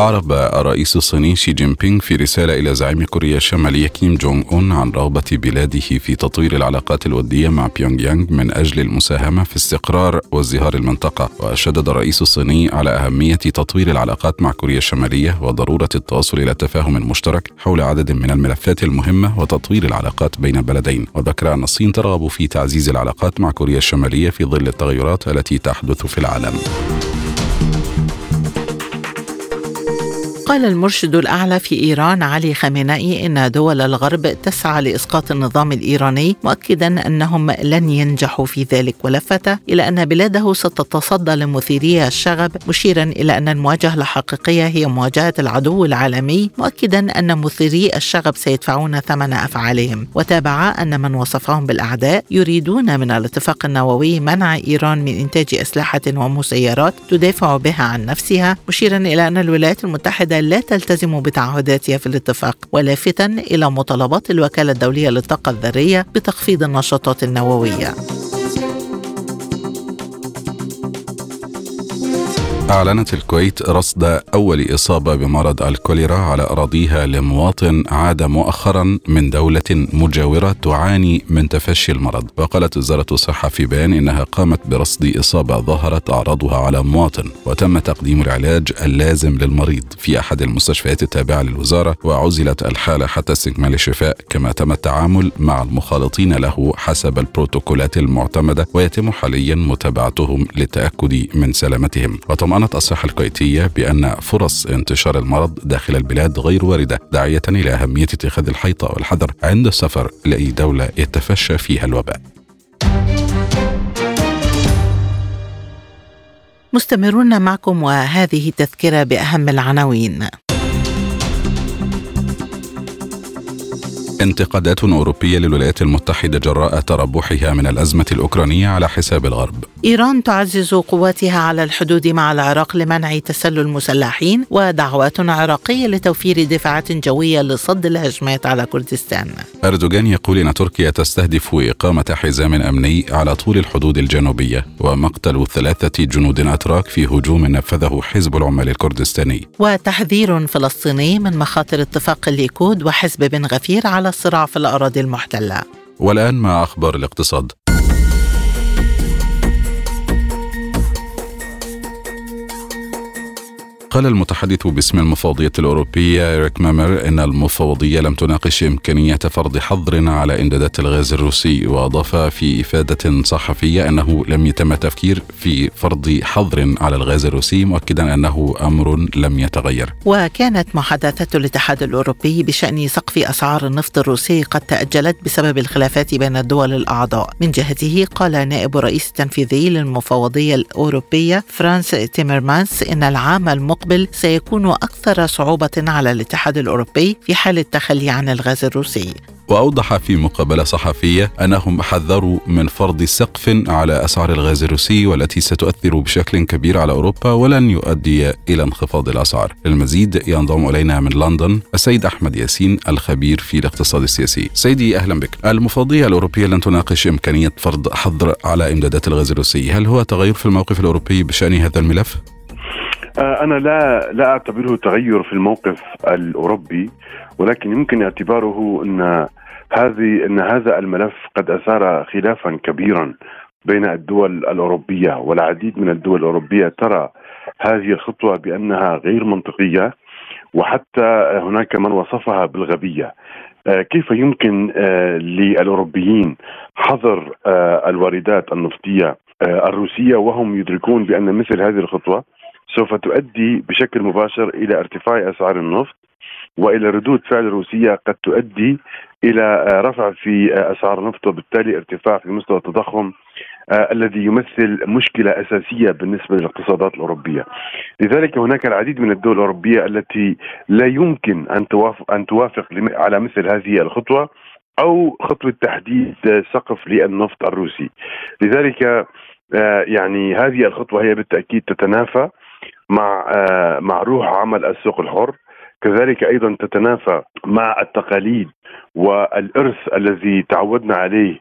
أعرب الرئيس الصيني شي جين بينغ في رسالة إلى زعيم كوريا الشمالية كيم جونغ أون عن رغبة بلاده في تطوير العلاقات الودية مع بيونغ يانغ من أجل المساهمة في استقرار وازدهار المنطقة. وشدد الرئيس الصيني على أهمية تطوير العلاقات مع كوريا الشمالية وضرورة التوصل إلى تفاهم مشترك حول عدد من الملفات المهمة وتطوير العلاقات بين البلدين. وذكر أن الصين ترغب في تعزيز العلاقات مع كوريا الشمالية في ظل التغيرات التي تحدث في العالم. قال المرشد الأعلى في إيران علي خامنئي إن دول الغرب تسعى لإسقاط النظام الإيراني مؤكدا أنهم لن ينجحوا في ذلك ولفت إلى أن بلاده ستتصدى لمثيري الشغب مشيرا إلى أن المواجهة الحقيقية هي مواجهة العدو العالمي مؤكدا أن مثيري الشغب سيدفعون ثمن أفعالهم. وتابع أن من وصفهم بالأعداء يريدون من الاتفاق النووي منع إيران من إنتاج أسلحة ومسيرات تدافع بها عن نفسها مشيرا إلى أن الولايات المتحدة لا تلتزم بتعهداتها في الاتفاق ولافتا إلى مطالبات الوكالة الدولية للطاقة الذرية بتخفيض النشاطات النووية. أعلنت الكويت رصد أول إصابة بمرض الكوليرا على أراضيها لمواطن عاد مؤخرا من دولة مجاورة تعاني من تفشي المرض. وقالت وزارة الصحة في بيان إنها قامت برصد إصابة ظهرت أعراضها على مواطن وتم تقديم العلاج اللازم للمريض. في أحد المستشفيات التابعة للوزارة وعزلت الحالة حتى استكمال الشفاء كما تم التعامل مع المخالطين له حسب البروتوكولات المعتمدة ويتم حاليا متابعتهم للتأكد من سلامتهم. وطمأن أعلنت الصحة الكويتية بأن فرص انتشار المرض داخل البلاد غير واردة داعية إلى أهمية اتخاذ الحيطة والحذر عند السفر لأي دولة يتفشى فيها الوباء. مستمرون معكم وهذه تذكرة بأهم العناوين. انتقادات أوروبية للولايات المتحدة جراء تربحها من الأزمة الأوكرانية على حساب الغرب. إيران تعزز قواتها على الحدود مع العراق لمنع تسلل المسلحين ودعوات عراقية لتوفير دفاعات جوية لصد الهجمات على كردستان. أردوغان يقول إن تركيا تستهدف إقامة حزام أمني على طول الحدود الجنوبية ومقتل ثلاثة جنود أتراك في هجوم نفذه حزب العمال الكردستاني. وتحذير فلسطيني من مخاطر اتفاق الليكود وحزب بن غفير على الصراع في الأراضي المحتلة. والآن مع أخبار الاقتصاد؟ قال المتحدث باسم المفوضية الأوروبية إريك مامر إن المفوضية لم تناقش إمكانية فرض حظر على إمدادات الغاز الروسي وأضاف في إفادة صحفية أنه لم يتم تفكير في فرض حظر على الغاز الروسي مؤكدا أنه أمر لم يتغير. وكانت محادثات الاتحاد الأوروبي بشأن سقف أسعار النفط الروسي قد تأجلت بسبب الخلافات بين الدول الأعضاء. من جهته قال نائب الرئيس التنفيذي للمفوضية الأوروبية فرانس تيمرمانس إن العام المقبل المقبل سيكون أكثر صعوبة على الاتحاد الأوروبي في حال التخلي عن الغاز الروسي. وأوضح في مقابلة صحفية أنهم حذروا من فرض سقف على أسعار الغاز الروسي والتي ستؤثر بشكل كبير على أوروبا ولن يؤدي إلى انخفاض الأسعار. المزيد ينضم إلينا من لندن السيد أحمد ياسين الخبير في الاقتصاد السياسي. سيدي أهلا بك. المفوضية الأوروبية لن تناقش إمكانية فرض حظر على إمدادات الغاز الروسي. هل هو تغير في الموقف الأوروبي بشأن هذا الملف؟ آه، أنا لا لا أعتبره تغير في الموقف الأوروبي ولكن يمكن اعتباره أن هذه أن هذا الملف قد أثار خلافا كبيرا بين الدول الأوروبية. والعديد من الدول الأوروبية ترى هذه الخطوة بأنها غير منطقية وحتى هناك من وصفها بالغبية. آه، كيف يمكن آه، للأوروبيين حظر الواردات النفطية الروسية وهم يدركون بأن مثل هذه الخطوة؟ سوف تؤدي بشكل مباشر إلى ارتفاع أسعار النفط وإلى ردود فعل روسية قد تؤدي إلى رفع في أسعار النفط وبالتالي ارتفاع في مستوى التضخم آه، الذي يمثل مشكلة أساسية بالنسبة للاقتصادات الأوروبية. لذلك هناك العديد من الدول الأوروبية التي لا يمكن أن توافق أن توافق على مثل هذه الخطوة أو خطوة تحديد سقف للنفط الروسي. لذلك آه، يعني هذه الخطوة هي بالتأكيد تتنافى مع آه، مع روح عمل السوق الحر. كذلك أيضا تتنافى مع التقاليد والإرث الذي تعودنا عليه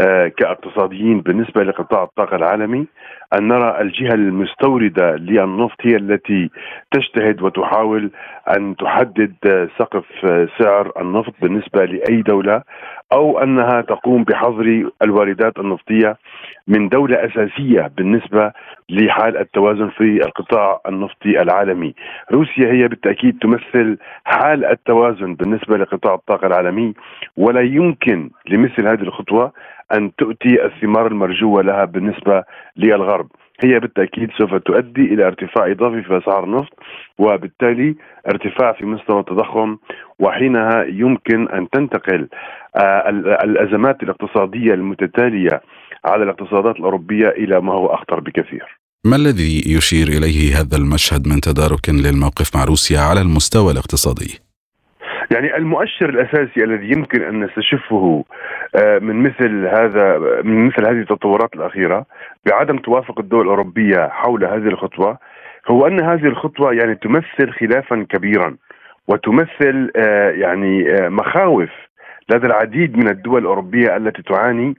آه، كاقتصاديين بالنسبة لقطاع الطاقة العالمي. أن نرى الجهة المستوردة للنفط هي التي تجتهد وتحاول أن تحدد سقف سعر النفط بالنسبة لأي دولة أو أنها تقوم بحظر الواردات النفطية من دولة أساسية بالنسبة لحال التوازن في القطاع النفطي العالمي. روسيا هي بالتأكيد تمثل حال التوازن بالنسبة لقطاع الطاقة العالمي ولا يمكن لمثل هذه الخطوة أن تؤتي الثمار المرجوة لها بالنسبة للغرب. هي بالتأكيد سوف تؤدي إلى ارتفاع إضافي في أسعار النفط وبالتالي ارتفاع في مستوى التضخم وحينها يمكن أن تنتقل آه، الأزمات الاقتصادية المتتالية على الاقتصادات الأوروبية إلى ما هو أخطر بكثير. ما الذي يشير إليه هذا المشهد من تدارك للموقف مع روسيا على المستوى الاقتصادي؟ يعني المؤشر الأساسي الذي يمكن أن نستشفه آه، من مثل هذا من مثل هذه التطورات الأخيرة بعدم توافق الدول الأوروبية حول هذه الخطوة هو أن هذه الخطوة يعني تمثل خلافا كبيرا وتمثل آه، يعني آه، مخاوف لدى العديد من الدول الأوروبية التي تعاني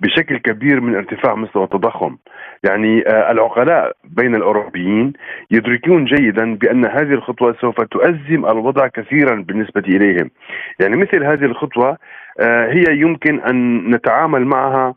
بشكل كبير من ارتفاع مستوى التضخم. يعني آه، العقلاء بين الأوروبيين يدركون جيدا بأن هذه الخطوة سوف تؤزم الوضع كثيرا بالنسبة إليهم. يعني مثل هذه الخطوة آه، هي يمكن أن نتعامل معها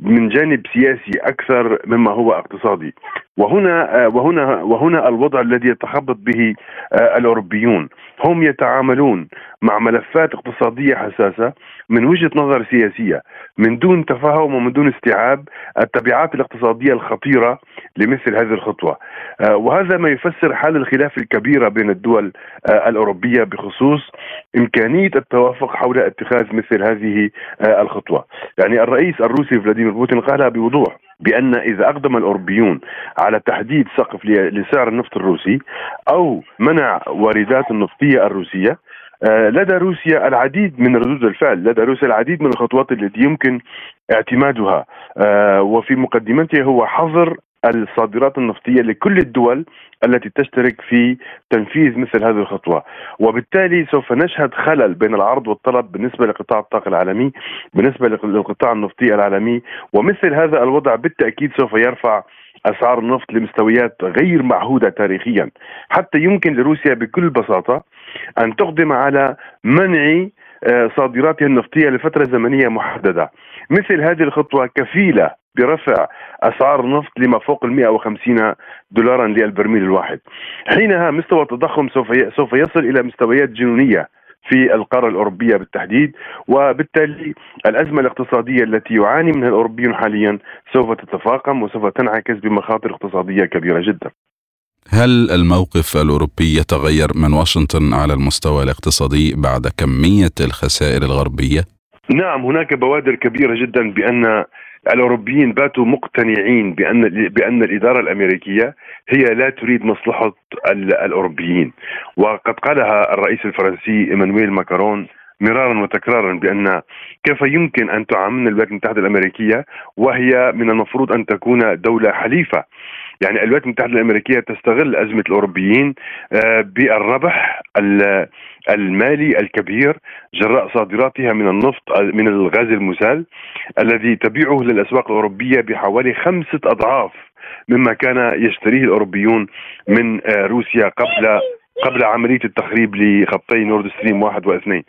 من جانب سياسي أكثر مما هو اقتصادي. وهنا آه، وهنا وهنا الوضع الذي يتخبط به الأوروبيون. هم يتعاملون مع ملفات اقتصادية حساسة من وجهة نظر سياسية من دون تفاهم ومن دون استيعاب التبعات الاقتصادية الخطيرة لمثل هذه الخطوة. آه، وهذا ما يفسر حال الخلاف الكبيره بين الدول آه، الأوروبية بخصوص إمكانية التوافق حول اتخاذ مثل هذه آه، الخطوة. يعني الرئيس الروسي فلاديمير بوتين قالها بوضوح بأن إذا أقدم الأوروبيون على تحديد سقف لسعر النفط الروسي أو منع واردات النفطية الروسية لدى روسيا العديد من ردود الفعل لدى روسيا العديد من الخطوات التي يمكن اعتمادها. آه، وفي مقدمتها هو حظر الصادرات النفطية لكل الدول التي تشترك في تنفيذ مثل هذه الخطوة، وبالتالي سوف نشهد خلل بين العرض والطلب بالنسبة لقطاع الطاقة العالمي، بالنسبة للقطاع النفطي العالمي، ومثل هذا الوضع بالتأكيد سوف يرفع أسعار النفط لمستويات غير معهودة تاريخيا، حتى يمكن لروسيا بكل بساطة أن تقدم على منع آه، صادراتها النفطية لفترة زمنية محددة. مثل هذه الخطوة كفيلة برفع أسعار النفط لما فوق ال 150 دولارا للبرميل الواحد. حينها مستوى التضخم سوف يصل إلى مستويات جنونية في القارة الأوروبية بالتحديد وبالتالي الأزمة الاقتصادية التي يعاني منها الأوروبيون حاليا سوف تتفاقم وسوف تنعكس بمخاطر اقتصادية كبيرة جدا. هل الموقف الأوروبي يتغير من واشنطن على المستوى الاقتصادي بعد كمية الخسائر الغربية؟ نعم هناك بوادر كبيرة جدا بأن الأوروبيين باتوا مقتنعين بأن بأن الإدارة الأمريكية هي لا تريد مصلحة الأوروبيين وقد قالها الرئيس الفرنسي إيمانويل ماكرون مرارا وتكرارا بأن كيف يمكن أن تعاملنا الولايات المتحدة الأمريكية وهي من المفروض أن تكون دولة حليفة يعني الولايات المتحدة الأمريكية تستغل أزمة الأوروبيين آه، بالربح المالي الكبير جراء صادراتها من النفط من الغاز المسال الذي تبيعه للأسواق الأوروبية بحوالي خمسة أضعاف مما كان يشتريه الأوروبيون من آه، روسيا قبل قبل عملية التخريب لخطي نورد ستريم واحد واثنين.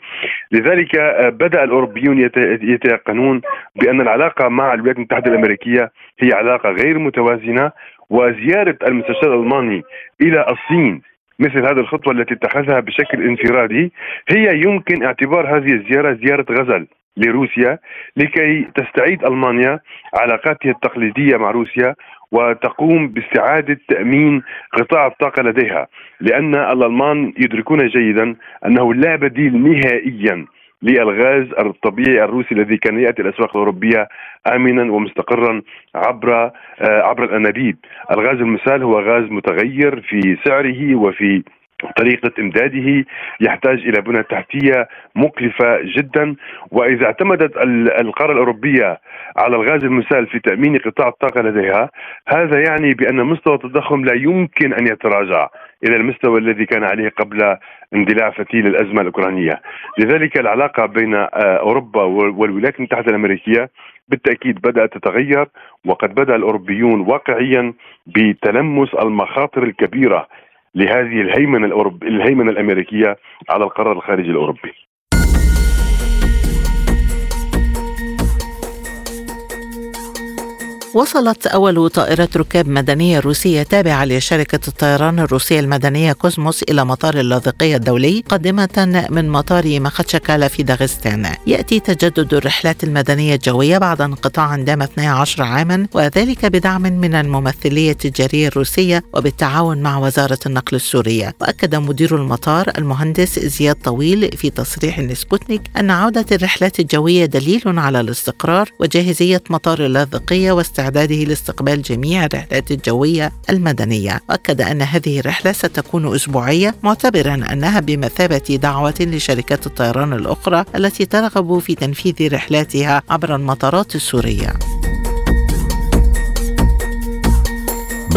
لذلك آه، بدأ الأوروبيون يتيقنون بأن العلاقة مع الولايات المتحدة الأمريكية هي علاقة غير متوازنة وزيارة المستشار الألماني إلى الصين. مثل هذه الخطوة التي اتخذها بشكل انفرادي هي يمكن اعتبار هذه الزيارة زيارة غزل لروسيا لكي تستعيد ألمانيا علاقاتها التقليدية مع روسيا وتقوم باستعادة تأمين قطاع الطاقة لديها لأن الألمان يدركون جيدا أنه لا بديل نهائيا للغاز الطبيعي الروسي الذي كان يأتي الاسواق الاوروبيه امنا ومستقرا عبر آه، عبر الانابيب، الغاز المسال هو غاز متغير في سعره وفي طريقة إمداده يحتاج إلى بنى تحتية مكلفة جدا. وإذا اعتمدت القارة الأوروبية على الغاز المسال في تأمين قطاع الطاقة لديها هذا يعني بأن مستوى التضخم لا يمكن أن يتراجع إلى المستوى الذي كان عليه قبل اندلاع فتيل الأزمة الأوكرانية. لذلك العلاقة بين آه، أوروبا والولايات المتحدة الأمريكية بالتأكيد بدأت تتغير وقد بدأ الأوروبيون واقعيا بتلمس المخاطر الكبيرة لهذه الهيمنة الأوروبية الهيمنة الأمريكية على القرار الخارجي الأوروبي. وصلت أول طائرة ركاب مدنية روسية تابعة لشركة الطيران الروسية المدنية كوزموس إلى مطار اللاذقية الدولي قادمة من مطار مخاتشكالا في داغستان. يأتي تجدد الرحلات المدنية الجوية بعد انقطاع دام 12 عاما وذلك بدعم من الممثلية التجارية الروسية وبالتعاون مع وزارة النقل السورية. وأكد مدير المطار المهندس زياد طويل في تصريح لسبوتنيك أن عودة الرحلات الجوية دليل على الاستقرار وجاهزية مطار اللاذقية واستعداد استعداده لاستقبال جميع الرحلات الجوية المدنية. وأكد أن هذه الرحلة ستكون أسبوعية معتبرا أنها بمثابة دعوة لشركات الطيران الأخرى التي ترغب في تنفيذ رحلاتها عبر المطارات السورية.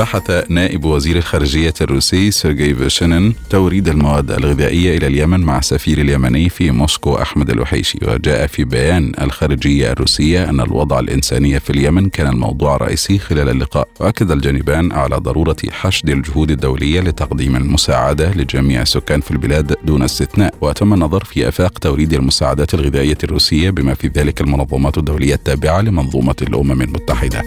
بحث نائب وزير الخارجية الروسي سيرجي فيشينين توريد المواد الغذائية إلى اليمن مع السفير اليمني في موسكو أحمد الوحيشي وجاء في بيان الخارجية الروسية أن الوضع الإنساني في اليمن كان الموضوع الرئيسي خلال اللقاء. وأكد الجانبان على ضرورة حشد الجهود الدولية لتقديم المساعدة لجميع السكان في البلاد دون استثناء وتم النظر في آفاق توريد المساعدات الغذائية الروسية بما في ذلك المنظمات الدولية التابعة لمنظومة الأمم المتحدة.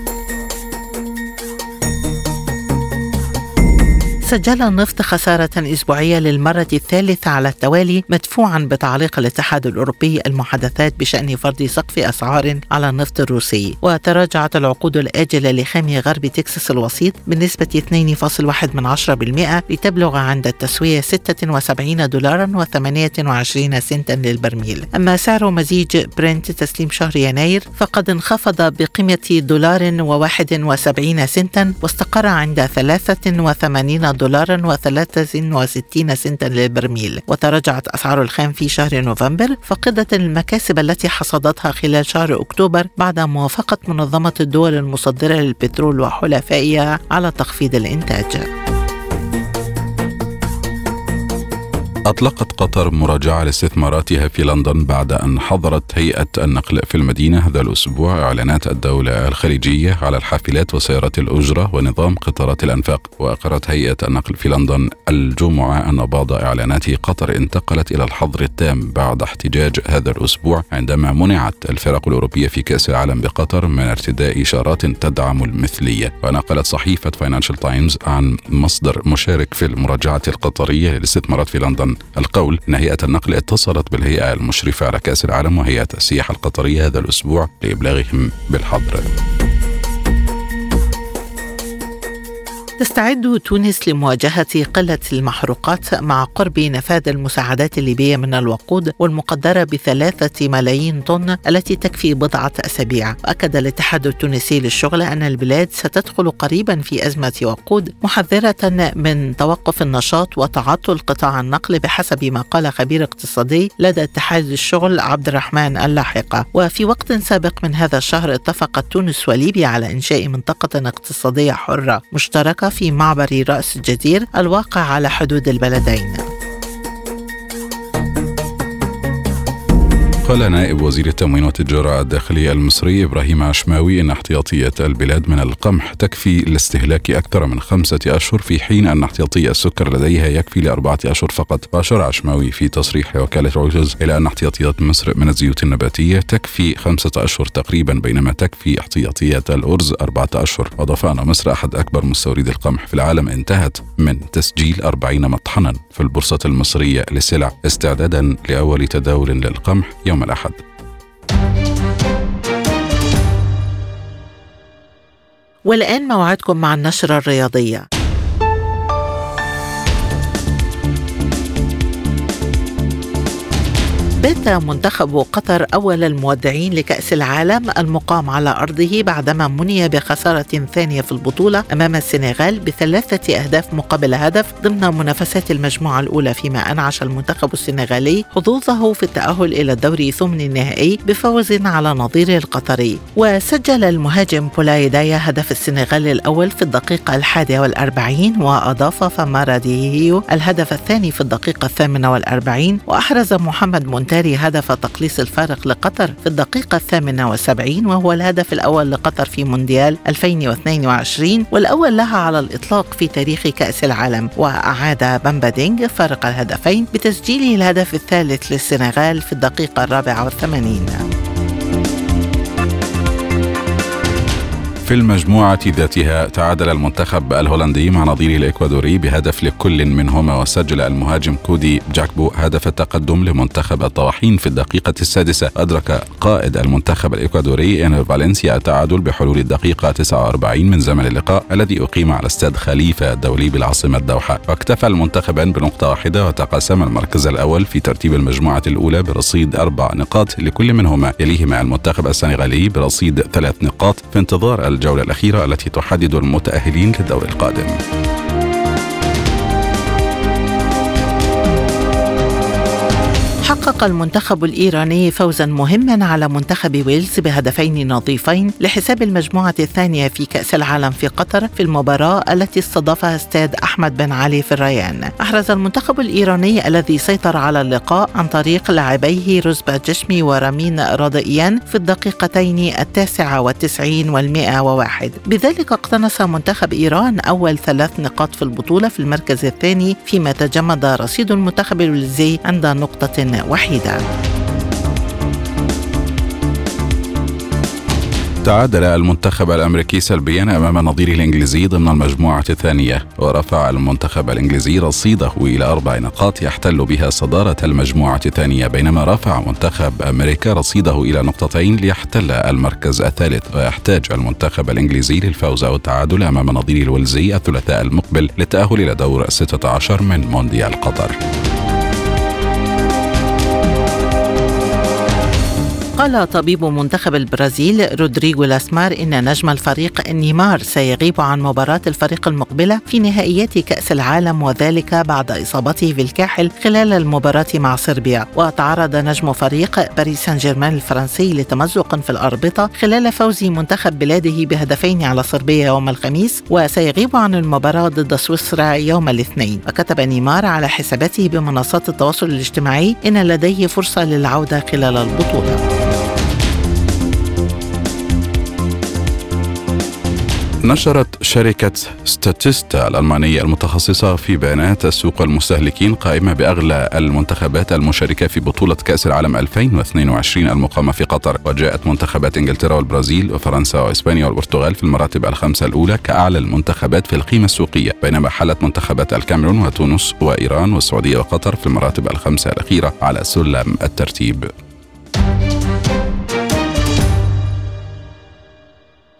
سجل النفط خسارة أسبوعية للمرة الثالثة على التوالي مدفوعا بتعليق الاتحاد الأوروبي المحادثات بشأن فرض سقف أسعار على النفط الروسي. وتراجعت العقود الآجلة لخام غرب تكساس الوسيط بنسبة 2.1 من 10% لتبلغ عند التسوية 76 دولارا و28 سنتا للبرميل. أما سعر مزيج برنت تسليم شهر يناير فقد انخفض بقيمة دولار و71 سنتا واستقر عند 83 دولار دولارا و63 سنتا للبرميل وتراجعت أسعار الخام في شهر نوفمبر فقدة المكاسب التي حصدتها خلال شهر أكتوبر بعد موافقة منظمة الدول المصدرة للبترول وحلفائها على تخفيض الإنتاج. أطلقت قطر مراجعة لاستثماراتها في لندن بعد أن حظرت هيئة النقل في المدينة هذا الأسبوع. إعلانات الدولة الخليجية على الحافلات وسيارات الأجرة ونظام قطارات الأنفاق. وأقرت هيئة النقل في لندن الجمعة أن بعض إعلانات قطر انتقلت إلى الحظر التام بعد احتجاج هذا الأسبوع. عندما منعت الفرق الأوروبية في كأس العالم بقطر من ارتداء إشارات تدعم المثلية. ونقلت صحيفة فاينانشال تايمز عن مصدر مشارك في المراجعة القطرية للاستثمارات في لندن. القول. إن هيئة النقل اتصلت بالهيئة المشرفة على كأس العالم وهيئه السياحة القطرية هذا الأسبوع لإبلاغهم بالحظر. تستعد تونس لمواجهة قلة المحروقات مع قرب نفاذ المساعدات الليبية من الوقود والمقدرة بثلاثة ملايين طن التي تكفي بضعة أسابيع. وأكد الاتحاد التونسي للشغل أن البلاد ستدخل قريبا في أزمة وقود محذرة من توقف النشاط وتعطل قطاع النقل بحسب ما قال خبير اقتصادي لدى اتحاد الشغل عبد الرحمن اللاحقة وفي وقت سابق من هذا الشهر اتفقت تونس وليبيا على إنشاء منطقة اقتصادية حرة مشتركة في معبر رأس الجدير الواقع على حدود البلدين. قال نائب وزير التموين والتجارة الداخلية المصري إبراهيم عشماوي إن احتياطية البلاد من القمح تكفي لاستهلاك أكثر من خمسة أشهر في حين أن احتياطي السكر لديها يكفي لأربعة أشهر فقط. وأشار عشماوي في تصريح لوكالة رويترز إلى أن احتياطيات مصر من الزيوت النباتية تكفي خمسة أشهر تقريبا بينما تكفي احتياطيات الأرز أربعة أشهر. أضاف أن مصر أحد أكبر مستوردي القمح في العالم انتهت من تسجيل أربعين مطحنا في البورصة المصرية للسلع استعدادا لأول تداول للقمح يوم الأحد. والآن موعدكم مع النشرة الرياضية. بات منتخب قطر أول المودعين لكأس العالم المقام على أرضه بعدما مني بخسارة ثانية في البطولة أمام السنغال بثلاثة أهداف مقابل هدف ضمن منافسات المجموعة الأولى فيما أنعش المنتخب السنغالي حظوظه في التأهل إلى الدور ثمن النهائي بفوز على نظيره القطري. وسجل المهاجم بولايدايا هدف السنغال الأول في الدقيقة الحادية والأربعين وأضاف فمارا الهدف الثاني في الدقيقة الثامنة والأربعين وأحرز محمد منتخب القتاري هدف تقليص الفارق لقطر في الدقيقة الثامنة والسبعين وهو الهدف الأول لقطر في مونديال 2022 والأول لها على الإطلاق في تاريخ كأس العالم. وأعاد بامبادينغ فارق الهدفين بتسجيله الهدف الثالث للسنغال في الدقيقة الرابعة والثمانين. في المجموعة ذاتها تعادل المنتخب الهولندي مع نظيره الإكوادوري بهدف لكل منهما وسجل المهاجم كودي جاكبو هدف التقدم لمنتخب الطواحين في الدقيقة السادسة. أدرك قائد المنتخب الإكوادوري إن فالنسيا التعادل بحلول الدقيقة 49 من زمن اللقاء الذي أقيم على استاد خليفة الدولي بالعاصمة الدوحة. واكتفى المنتخبان بنقطة واحدة وتقاسم المركز الأول في ترتيب المجموعة الأولى برصيد أربع نقاط لكل منهما. يليهما المنتخب السنغالي برصيد ثلاث نقاط في انتظار الجولة الأخيرة التي تحدد المتأهلين للدور القادم. حقق المنتخب الإيراني فوزا مهما على منتخب ويلز بهدفين نظيفين لحساب المجموعة الثانية في كأس العالم في قطر في المباراة التي استضافها استاد أحمد بن علي في الريان. أحرز المنتخب الإيراني الذي سيطر على اللقاء عن طريق لاعبيه رزبة جشمي ورامين رضئيان في الدقيقتين التاسعة والتسعين والمئة وواحد. بذلك اقتنص منتخب إيران أول ثلاث نقاط في البطولة في المركز الثاني فيما تجمد رصيد المنتخب الويلزي عند نقطة وحيدة. تعادل المنتخب الأمريكي سلبيا أمام نظيره الإنجليزي ضمن المجموعة الثانية ورفع المنتخب الإنجليزي رصيده إلى أربع نقاط يحتل بها صدارة المجموعة الثانية بينما رفع منتخب أمريكا رصيده إلى نقطتين ليحتل المركز الثالث ويحتاج المنتخب الإنجليزي للفوز أو التعادل أمام نظيره الويلزي الثلاثاء المقبل للتأهل إلى دور 16 من مونديال قطر. وقال طبيب منتخب البرازيل رودريغو لاسمار إن نجم الفريق نيمار سيغيب عن مباراة الفريق المقبلة في نهائيات كأس العالم وذلك بعد إصابته في الكاحل خلال المباراة مع صربيا. وتعرض نجم فريق باريس سان جيرمان الفرنسي لتمزق في الأربطة خلال فوز منتخب بلاده بهدفين على صربيا يوم الخميس وسيغيب عن المباراة ضد سويسرا يوم الاثنين. وكتب نيمار على حساباته بمنصات التواصل الاجتماعي إن لديه فرصة للعودة خلال البطولة. نشرت شركة ستاتيستا الألمانية المتخصصة في بيانات سوق المستهلكين قائمة بأغلى المنتخبات المشاركة في بطولة كأس العالم 2022 المقامة في قطر. وجاءت منتخبات إنجلترا والبرازيل وفرنسا وإسبانيا والبرتغال في المراتب الخمسة الأولى كأعلى المنتخبات في القيمة السوقية بينما حلت منتخبات الكاميرون وتونس وإيران والسعودية وقطر في المراتب الخمسة الأخيرة على سلم الترتيب.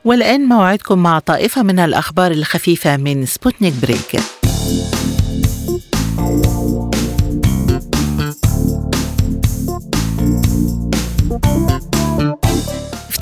والآن موعدكم مع طائفة من الأخبار الخفيفة من سبوتنيك بريك.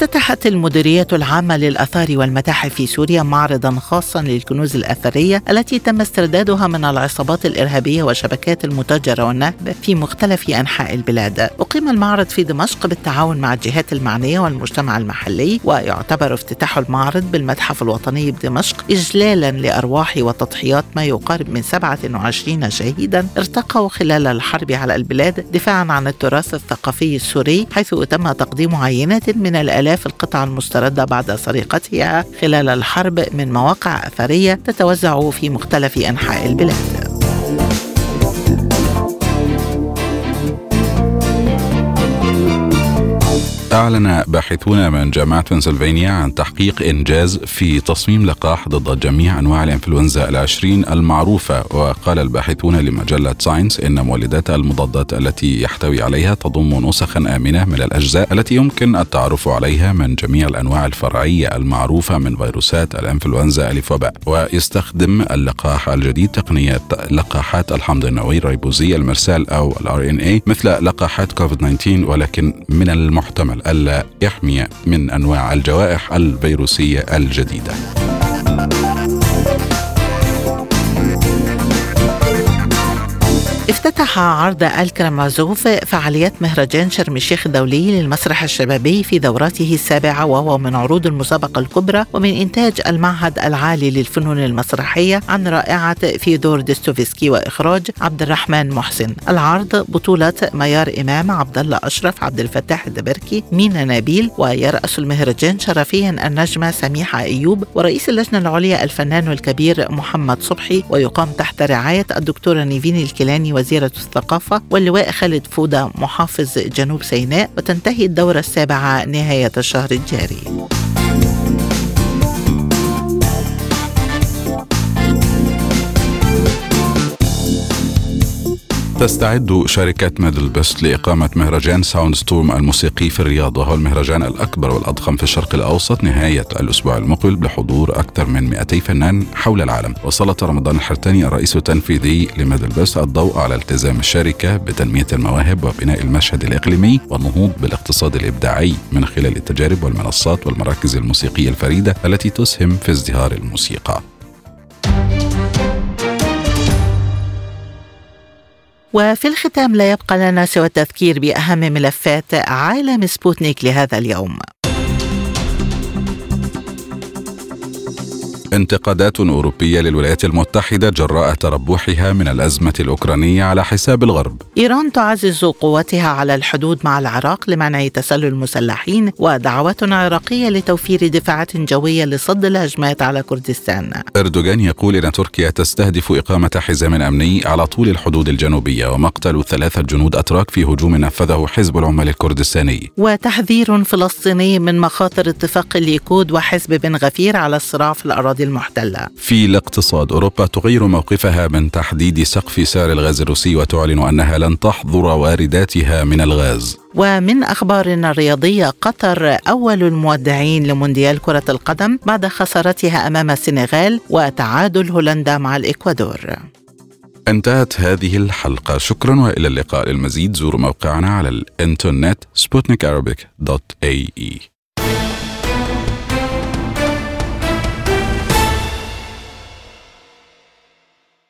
افتتحت المديرية العامة للآثار والمتاحف في سوريا معرضا خاصا للكنوز الأثرية التي تم استردادها من العصابات الإرهابية وشبكات المتاجرة والنهب في مختلف أنحاء البلاد. أقيم المعرض في دمشق بالتعاون مع الجهات المعنية والمجتمع المحلي ويعتبر افتتاح المعرض بالمتحف الوطني بدمشق إجلالا لأرواح وتضحيات ما يقارب من 27 شهيدا ارتقوا خلال الحرب على البلاد دفاعا عن التراث الثقافي السوري حيث تم تقديم عينات من الآلاف آلاف القطع المستردة بعد سرقتها خلال الحرب من مواقع أثرية تتوزع في مختلف أنحاء البلاد. أعلن باحثون من جامعة بنسلفانيا عن تحقيق إنجاز في تصميم لقاح ضد جميع أنواع الإنفلونزا العشرين المعروفة. وقال الباحثون لمجلة ساينس إن مولدات المضادات التي يحتوي عليها تضم نسخا آمنة من الأجزاء التي يمكن التعرف عليها من جميع الأنواع الفرعية المعروفة من فيروسات الإنفلونزا ألف وباء. ويستخدم اللقاح الجديد تقنية لقاحات الحمض النووي الريبوزي المرسال أو ال RNA مثل لقاحات كوفيد 19 ولكن من المحتمل. ألا يحمي من أنواع الجوائح الفيروسية الجديدة. افتتح عرض الكرامازوف فعاليات مهرجان شرم الشيخ الدولي للمسرح الشبابي في دورته السابعة وهو من عروض المسابقة الكبرى ومن إنتاج المعهد العالي للفنون المسرحية عن رائعة فيودور ديستوفسكي وإخراج عبد الرحمن محسن. العرض بطولة ميار إمام عبد الله أشرف عبد الفتاح الدبركي مينا نبيل ويرأس المهرجان شرفيا النجمة سميحة أيوب ورئيس اللجنة العليا الفنان الكبير محمد صبحي ويقام تحت رعاية الدكتورة نيفين الكيلاني وزيرة الثقافة واللواء خالد فودة محافظ جنوب سيناء وتنتهي الدورة السابعة نهاية الشهر الجاري. تستعد شركة ميدل بيست لإقامة مهرجان ساوند ستورم الموسيقي في الرياض وهو المهرجان الأكبر والأضخم في الشرق الأوسط نهاية الأسبوع المقبل بحضور أكثر من 200 فنان حول العالم. وسلط رمضان الحرتاني الرئيس التنفيذي لميدل بيست الضوء على التزام الشركة بتنمية المواهب وبناء المشهد الإقليمي والنهوض بالاقتصاد الإبداعي من خلال التجارب والمنصات والمراكز الموسيقية الفريدة التي تسهم في ازدهار الموسيقى. وفي الختام لا يبقى لنا سوى التذكير بأهم ملفات عالم سبوتنيك لهذا اليوم. انتقادات أوروبية للولايات المتحدة جراء تربحها من الأزمة الأوكرانية على حساب الغرب. إيران تعزز قوتها على الحدود مع العراق لمنع تسلل المسلحين ودعوات عراقية لتوفير دفاعات جوية لصد الهجمات على كردستان. أردوغان يقول إن تركيا تستهدف إقامة حزام أمني على طول الحدود الجنوبية ومقتل ثلاثة جنود أتراك في هجوم نفذه حزب العمال الكردستاني. وتحذير فلسطيني من مخاطر اتفاق الليكود وحزب بن غفير على الصراع في الأراضي المحتلة. في الاقتصاد أوروبا تغير موقفها من تحديد سقف سعر الغاز الروسي وتعلن أنها لن تحظر وارداتها من الغاز. ومن أخبارنا الرياضية قطر أول المودعين لمونديال كرة القدم بعد خسارتها أمام السنغال وتعادل هولندا مع الإكوادور. انتهت هذه الحلقة. شكرا وإلى اللقاء. للمزيد زوروا موقعنا على الإنترنت سبوتنيك dot ae